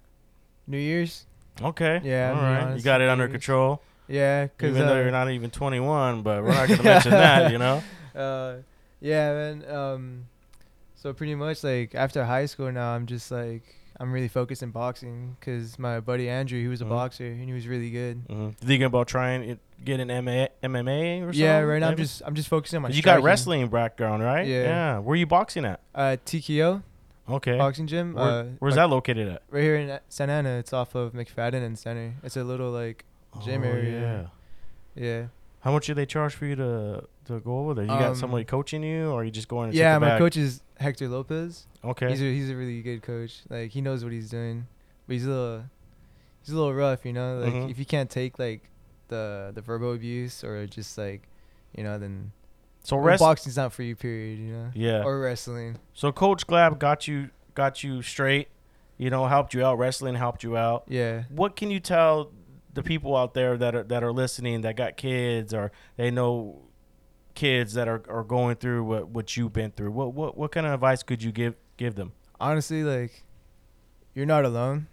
Speaker 3: New Year's?
Speaker 1: Okay.
Speaker 3: Yeah,
Speaker 1: All right. You got it under control.
Speaker 3: Yeah, cause
Speaker 1: Even though
Speaker 3: uh,
Speaker 1: you're not even 21, but we're not going to mention that, you know?
Speaker 3: uh, yeah, man. Um, so pretty much like after high school now, I'm just like I'm really focused in boxing because my buddy Andrew, he was a
Speaker 1: Mhm.
Speaker 3: boxer and he was really good.
Speaker 1: hmm Thinking about trying to get an MA, MMA or something?
Speaker 3: Yeah, right now I'm just I'm just focusing on my.
Speaker 1: You got wrestling background, right?
Speaker 3: Yeah.
Speaker 1: Yeah. Where are you boxing at?
Speaker 3: Uh, TKO
Speaker 1: Okay.
Speaker 3: boxing gym.
Speaker 1: Where-
Speaker 3: uh,
Speaker 1: where's
Speaker 3: like,
Speaker 1: that located at?
Speaker 3: Right here in Santa Ana. It's off of McFadden and Center. It's a little like Gym
Speaker 1: Oh,
Speaker 3: area.
Speaker 1: Yeah.
Speaker 3: yeah.
Speaker 1: How much do they charge for you to to go over there? You got
Speaker 3: Um,
Speaker 1: somebody coaching you, or are you just going? To
Speaker 3: Yeah, my coach is Hector Lopez.
Speaker 1: Okay.
Speaker 3: He's a he's a really good coach. Like he knows what he's doing, but he's a little he's a little rough, you know. Like
Speaker 1: Mhm.
Speaker 3: if you can't take like the the verbal abuse or just like, you know, then
Speaker 1: so
Speaker 3: well,
Speaker 1: rest.
Speaker 3: boxing's not for you. Period. You know.
Speaker 1: Yeah.
Speaker 3: Or wrestling.
Speaker 1: So Coach Glabb got you got you straight. You know, helped you out. Wrestling helped you out.
Speaker 3: Yeah.
Speaker 1: What can you tell the people out there that are that are listening that got kids or they know kids that are, are going through what, what you've been through? What what what kind of advice could you give give them?
Speaker 3: Honestly, like, you're not alone.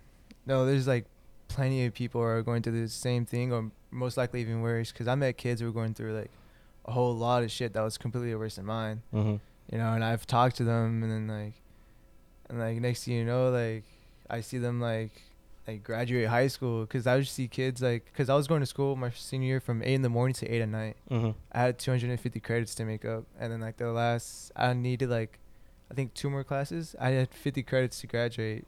Speaker 3: No, there's like plenty of people who are going through the same thing, or most likely even worse. Cause I met kids who were going through like a whole lot of shit that was completely worse than mine.
Speaker 1: Mm-hmm.
Speaker 3: you know, and I've talked to them, and then like, and like next thing you know, like I see them like like graduate high school because I would see kids like because I was going to school my senior year from eight in the morning to eight at night.
Speaker 1: Mm-hmm.
Speaker 3: I had 250 credits to make up, and then like the last I needed like I think two more classes. I had 50 credits to graduate,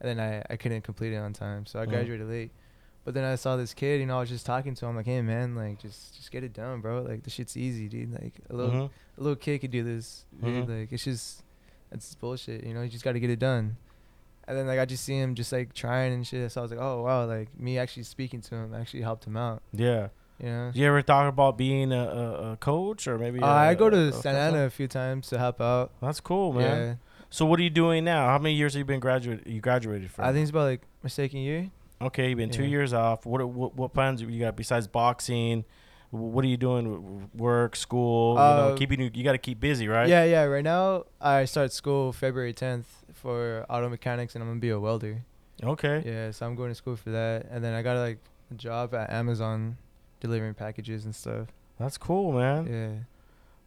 Speaker 3: and then I I couldn't complete it on time, so I
Speaker 1: Mhm.
Speaker 3: graduated late. But then I saw this kid, you know, I was just talking to him like, "Hey man, like just just get it done, bro. Like the shit's easy, dude. Like a little
Speaker 1: Mm-hmm.
Speaker 3: a little kid could do this. Dude.
Speaker 1: Mhm.
Speaker 3: Like it's just it's bullshit. You know, you just got to get it done. And then like I just see him just like trying and shit. So I was like, oh wow, like me actually speaking to him actually helped him out.
Speaker 1: Yeah.
Speaker 3: You know.
Speaker 1: You ever thought about being a, a, a coach or maybe?
Speaker 3: Uh,
Speaker 1: I
Speaker 3: I go to Santa Ana a few times to help out.
Speaker 1: That's cool, man.
Speaker 3: Yeah,
Speaker 1: So what are you doing now? How many years have you been graduate? You graduated from?
Speaker 3: I think it's about like my second year.
Speaker 1: Okay, you've been two years off. What what what plans have you got besides boxing? What are you doing? Work, school. you know,
Speaker 3: Uh,
Speaker 1: keeping you. You got to keep busy, right?
Speaker 3: Yeah, yeah. Right now I start school February 10th for auto mechanics, and I'm gonna be a welder.
Speaker 1: Okay.
Speaker 3: Yeah, so I'm going to school for that, and then I got like a job at Amazon delivering packages and stuff.
Speaker 1: That's cool, man.
Speaker 3: Yeah.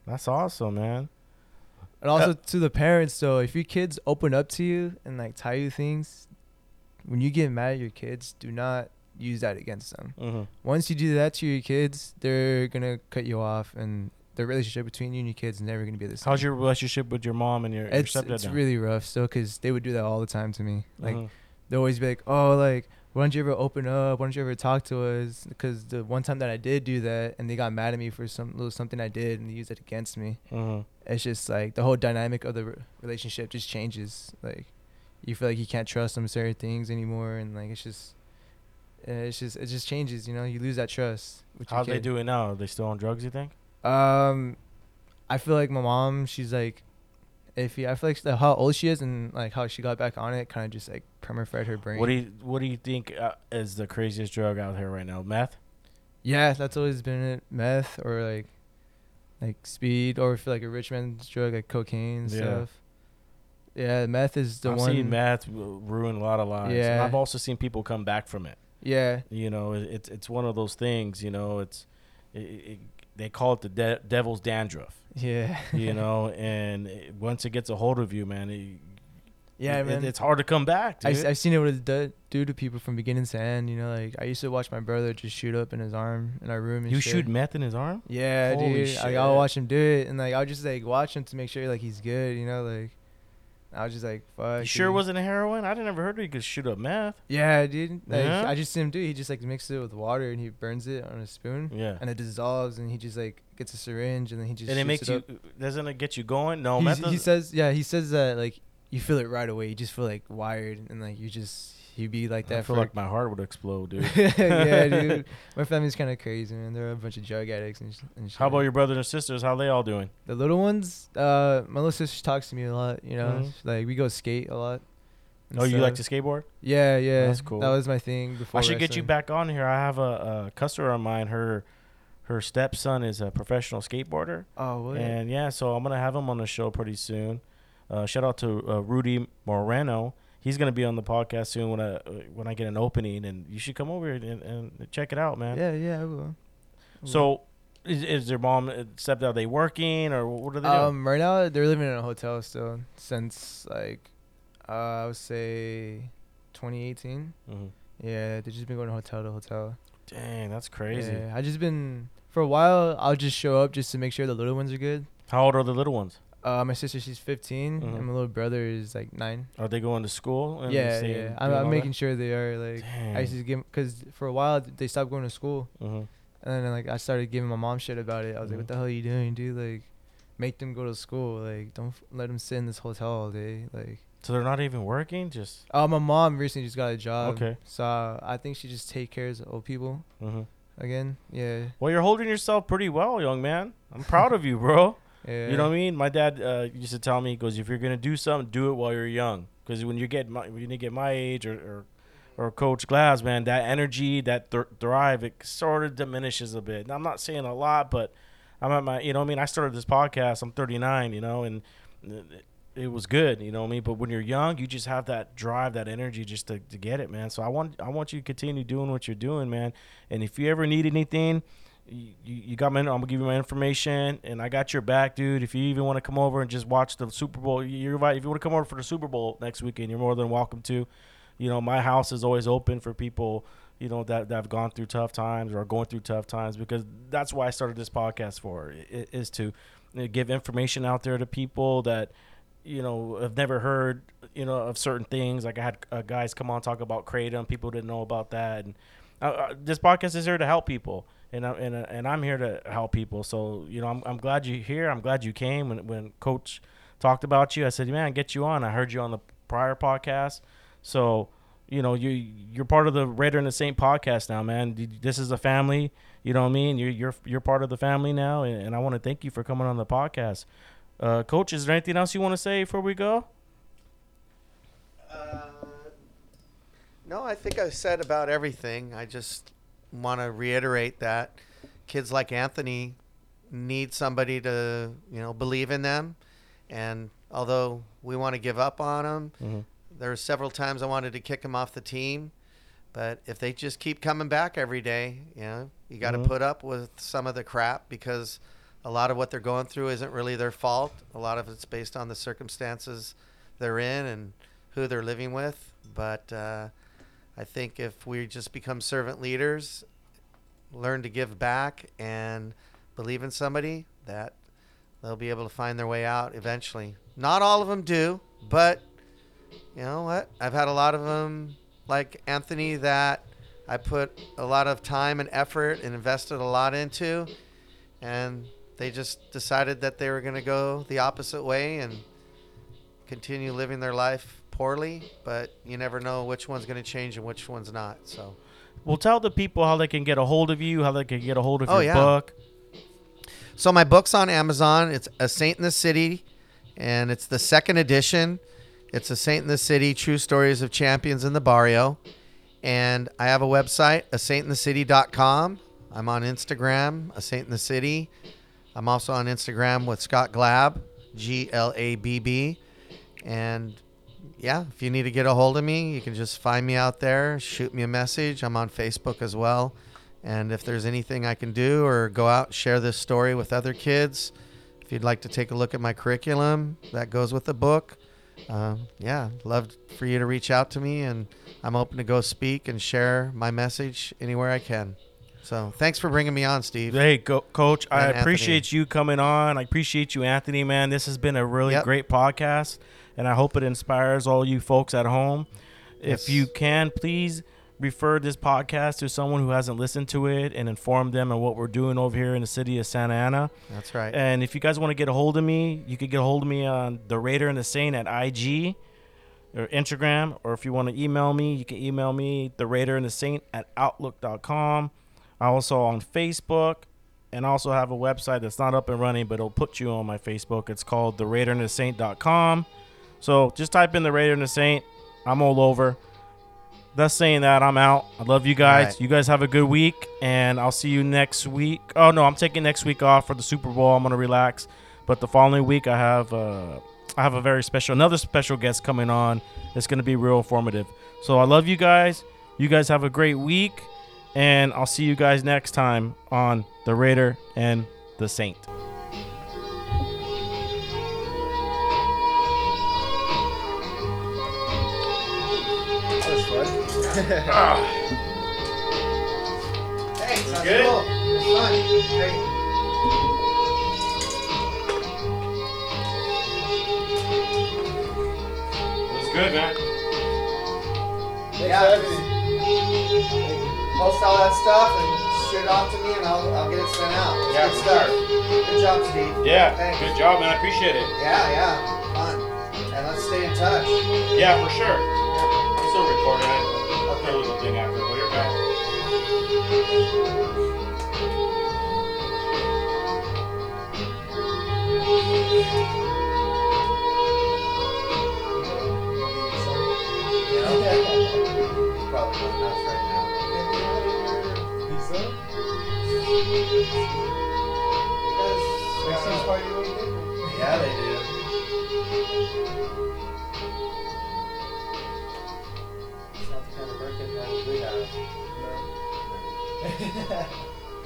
Speaker 1: That's awesome, man.
Speaker 3: And also to the parents though, if your kids open up to you and like tell you things, when you get mad at your kids, do not use that against them.
Speaker 1: Mm-hmm.
Speaker 3: Once you do that to your kids, they're gonna cut you off, and the relationship between you and your kids is never gonna be the same.
Speaker 1: How's your relationship with your mom and your, your
Speaker 3: It's
Speaker 1: stepdad
Speaker 3: it's
Speaker 1: now?
Speaker 3: really rough still, cause they would do that all the time to me. Like
Speaker 1: Mhm.
Speaker 3: they always be like, "Oh, like why don't you ever open up? Why don't you ever talk to us?" Because the one time that I did do that, and they got mad at me for some little something I did, and they used it against me.
Speaker 1: Mhm.
Speaker 3: it's just like the whole dynamic of the re- relationship just changes. Like you feel like you can't trust them certain things anymore, and like it's just, it's just it just changes. You know, you lose that trust. Your
Speaker 1: How they doing now? Are they still on drugs? You think?
Speaker 3: Um, I feel like my mom, she's like, iffy. I feel like the, how old she is and like how she got back on it, kind of just like perma-fried her brain.
Speaker 1: What do you What do you think uh, is the craziest drug out here right now? Meth.
Speaker 3: yeah, that's always been it. Meth or like, like speed, or feel like a rich man's drug like cocaine and
Speaker 1: Yeah.
Speaker 3: stuff. Yeah, meth is the one I've
Speaker 1: seen meth ruin a lot of lives. And
Speaker 3: Yeah.
Speaker 1: I've also seen people come back from it.
Speaker 3: Yeah,
Speaker 1: You know, it's it's one of those things. You know, it's it, it, they call it the de- devil's dandruff.
Speaker 3: yeah,
Speaker 1: You know, and it, once it gets a hold of you, man, it,
Speaker 3: yeah,
Speaker 1: it-
Speaker 3: man.
Speaker 1: it's hard to come back.
Speaker 3: I. I've seen it it do, do to people from beginning to end. You know, like I used to watch my brother just shoot up in his arm in our room. And
Speaker 1: you
Speaker 3: shit.
Speaker 1: shoot meth in his arm?
Speaker 3: Yeah,
Speaker 1: Holy
Speaker 3: dude. Like. I'll watch him do it, and like I'll just like watch him to make sure like he's good. You know, like I was just like, fuck.
Speaker 1: You sure
Speaker 3: dude.
Speaker 1: wasn't heroin? I didn't never heard he could shoot up meth.
Speaker 3: Yeah, dude. Like
Speaker 1: Yeah?
Speaker 3: I just see him do. it. He just like mixes it with water and he burns it on a spoon,
Speaker 1: Yeah.
Speaker 3: and it dissolves. And he just like gets a syringe and then he just
Speaker 1: and it makes
Speaker 3: it
Speaker 1: you
Speaker 3: up.
Speaker 1: doesn't it get you going? No, meth.
Speaker 3: he says, yeah, he says that like you feel it right away. You just feel like wired and like you just he'd be like that
Speaker 1: I feel
Speaker 3: for
Speaker 1: like my heart would explode, dude.
Speaker 3: yeah, dude. My family's kind of crazy, man. They're a bunch of drug addicts and, sh- and shit.
Speaker 1: How about your brothers and sisters? How they all doing?
Speaker 3: the little ones? Uh, my little sister talks to me a lot. You know,
Speaker 1: Mhm.
Speaker 3: like we go skate a lot.
Speaker 1: Oh, you like to skateboard?
Speaker 3: Yeah, yeah.
Speaker 1: That's cool.
Speaker 3: That was my thing before.
Speaker 1: I should get you back on here. I have a, a customer of mine. Her her stepson is a professional skateboarder,
Speaker 3: Oh, what?
Speaker 1: and yeah, so I'm gonna have him on the show pretty soon. Uh, shout out to uh, Rudy Moreno. He's gonna be on the podcast soon when I when I get an opening, and you should come over and, and check it out, man.
Speaker 3: Yeah, yeah, I will. I will.
Speaker 1: So, is, is their mom and stepdad are they working or what are they doing?
Speaker 3: um, right now they're living in a hotel still since like, uh, I would say, 2018.
Speaker 1: Mhm.
Speaker 3: Yeah, they've just been going hotel to hotel.
Speaker 1: Dang, that's crazy.
Speaker 3: Yeah, I just been for a while. I'll just show up just to make sure the little ones are good.
Speaker 1: How old are the little ones?
Speaker 3: Uh, my sister, she's 15,
Speaker 1: Mhm.
Speaker 3: and my little brother is like nine.
Speaker 1: Are they going to school?
Speaker 3: yeah, yeah. I'm, I'm making sure they are like.
Speaker 1: Dang.
Speaker 3: I used to give because for a while they stopped going to school,
Speaker 1: Mhm.
Speaker 3: and then like I started giving my mom shit about it. I was
Speaker 1: Mhm.
Speaker 3: like, "What the hell are you doing, dude? Like, make them go to school. Like, don't f- let them sit in this hotel all day. Like."
Speaker 1: So they're not even working. Just
Speaker 3: Oh, my mom recently just got a job.
Speaker 1: Okay.
Speaker 3: So uh, I think she just take care of old people
Speaker 1: hmm
Speaker 3: again. Yeah.
Speaker 1: well, you're holding yourself pretty well, young man. I'm proud of you, bro.
Speaker 3: Yeah.
Speaker 1: You know what I mean? My dad uh, used to tell me, he goes, if you're gonna do something, do it while you're young. Because when you get my, when you get my age or, or or Coach Glass, man, that energy, that th- drive, it sort of diminishes a bit. Now, I'm not saying a lot, but I'm at my, you know, what I mean, I started this podcast. I'm 39, you know, and it, it was good, you know what I mean. But when you're young, you just have that drive, that energy, just to, to get it, man. So I want I want you to continue doing what you're doing, man. And if you ever need anything, you, you got my I'm gonna give you my information and I got your back, dude. If you even want to come over and just watch the Super Bowl, you're. If you want to come over for the Super Bowl next weekend, you're more than welcome to. You know, my house is always open for people, you know, that, that have gone through tough times or are going through tough times because that's why I started this podcast for is to give information out there to people that you know have never heard you know of certain things. Like I had uh, guys come on talk about kratom, people didn't know about that, and uh, uh, this podcast is here to help people, and I, and uh, and I'm here to help people. So you know, I'm I'm glad you're here. I'm glad you came when when Coach talked about you. I said, man, get you on. I heard you on the prior podcast, so you know you you're part of the Raider and the Saint podcast now, man. This is a family. You know what I mean? You're you're you're part of the family now, and, and I want to thank you for coming on the podcast. Uh, Coach, is there anything else you want to say before we go?
Speaker 2: Uh, no, I think I said about everything. I just want to reiterate that kids like Anthony need somebody to, you know, believe in them. And although we want to give up on them,
Speaker 1: Mm-hmm.
Speaker 2: there were several times I wanted to kick them off the team. But if they just keep coming back every day, you know, you got to
Speaker 1: Mhm.
Speaker 2: put up with some of the crap because a lot of what they're going through isn't really their fault. A lot of it's based on the circumstances they're in and who they're living with. But uh, I think if we just become servant leaders, learn to give back, and believe in somebody, that they'll be able to find their way out eventually. Not all of them do, but you know what? I've had a lot of them, like Anthony, that I put a lot of time and effort and invested a lot into, and they just decided that they were going to go the opposite way and continue living their life poorly. But you never know which one's going to change and which one's not. So.
Speaker 1: Well, tell the people how they can get a hold of you, how they can get a hold of
Speaker 2: Oh,
Speaker 1: your
Speaker 2: yeah.
Speaker 1: book.
Speaker 2: So my book's on Amazon. It's A Saint in the City, and it's the second edition. It's A Saint in the City: True Stories of Champions in the Barrio. And I have a website, asaintinthecity.com. I'm on Instagram, A Saint in the City. I'm also on Instagram with Scott Glabb, G L A B B. And yeah, if you need to get a hold of me, you can just find me out there, shoot me a message. I'm on Facebook as well. And if there's anything I can do or go out share this story with other kids, if you'd like to take a look at my curriculum that goes with the book, um, yeah, love for you to reach out to me. And I'm open to go speak and share my message anywhere I can. So thanks for bringing me on, Steve.
Speaker 1: Hey, go, Coach, I
Speaker 2: And Anthony.
Speaker 1: appreciate you coming on. I appreciate you, Anthony, man. This has been a really
Speaker 2: Yep.
Speaker 1: great podcast, and I hope it inspires all you folks at home. If you can, please refer this podcast to someone who hasn't listened to it and inform them of what we're doing over here in the city of Santa Ana.
Speaker 2: That's right.
Speaker 1: And if you guys want to get a hold of me, you can get a hold of me on the Raider and the Saint at IG. or Instagram, or if you want to email me, you can email me, the Raider and the Saint at outlook.com. I also on Facebook, and also have a website that's not up and running, but it'll put you on my Facebook. It's called the Raider and the Saint.com. So just type in the Raider and the Saint. I'm all over. That's saying that I'm out. I love you guys.
Speaker 2: Alright.
Speaker 1: You guys have a good week, and I'll see you next week. Oh no, I'm taking next week off for the Super Bowl. I'm gonna relax, but the following week I have uh, I have a very special another special guest coming on. It's gonna be real informative. So I love you guys. You guys have a great week, and I'll see you guys next time on the Raider and the Saint. Ah.
Speaker 2: Hey, sounds
Speaker 1: good?
Speaker 2: cool. It's fun. Great.
Speaker 1: It good, man.
Speaker 2: Yeah. Post all that stuff and shoot it off to me, and I'll, I'll get it sent out. It's
Speaker 1: Yeah,
Speaker 2: good
Speaker 1: for
Speaker 2: stuff. Good job, Steve.
Speaker 1: Yeah,
Speaker 2: Thanks.
Speaker 1: good job, man. I appreciate it.
Speaker 2: Yeah, yeah. Fun. And let's stay in touch.
Speaker 1: Yeah, for sure. I'm still recording it. I'll put a little thing after, but you're back.
Speaker 2: He's probably going nuts right now. Yeah, they do. It's not the kind of birthday party we have.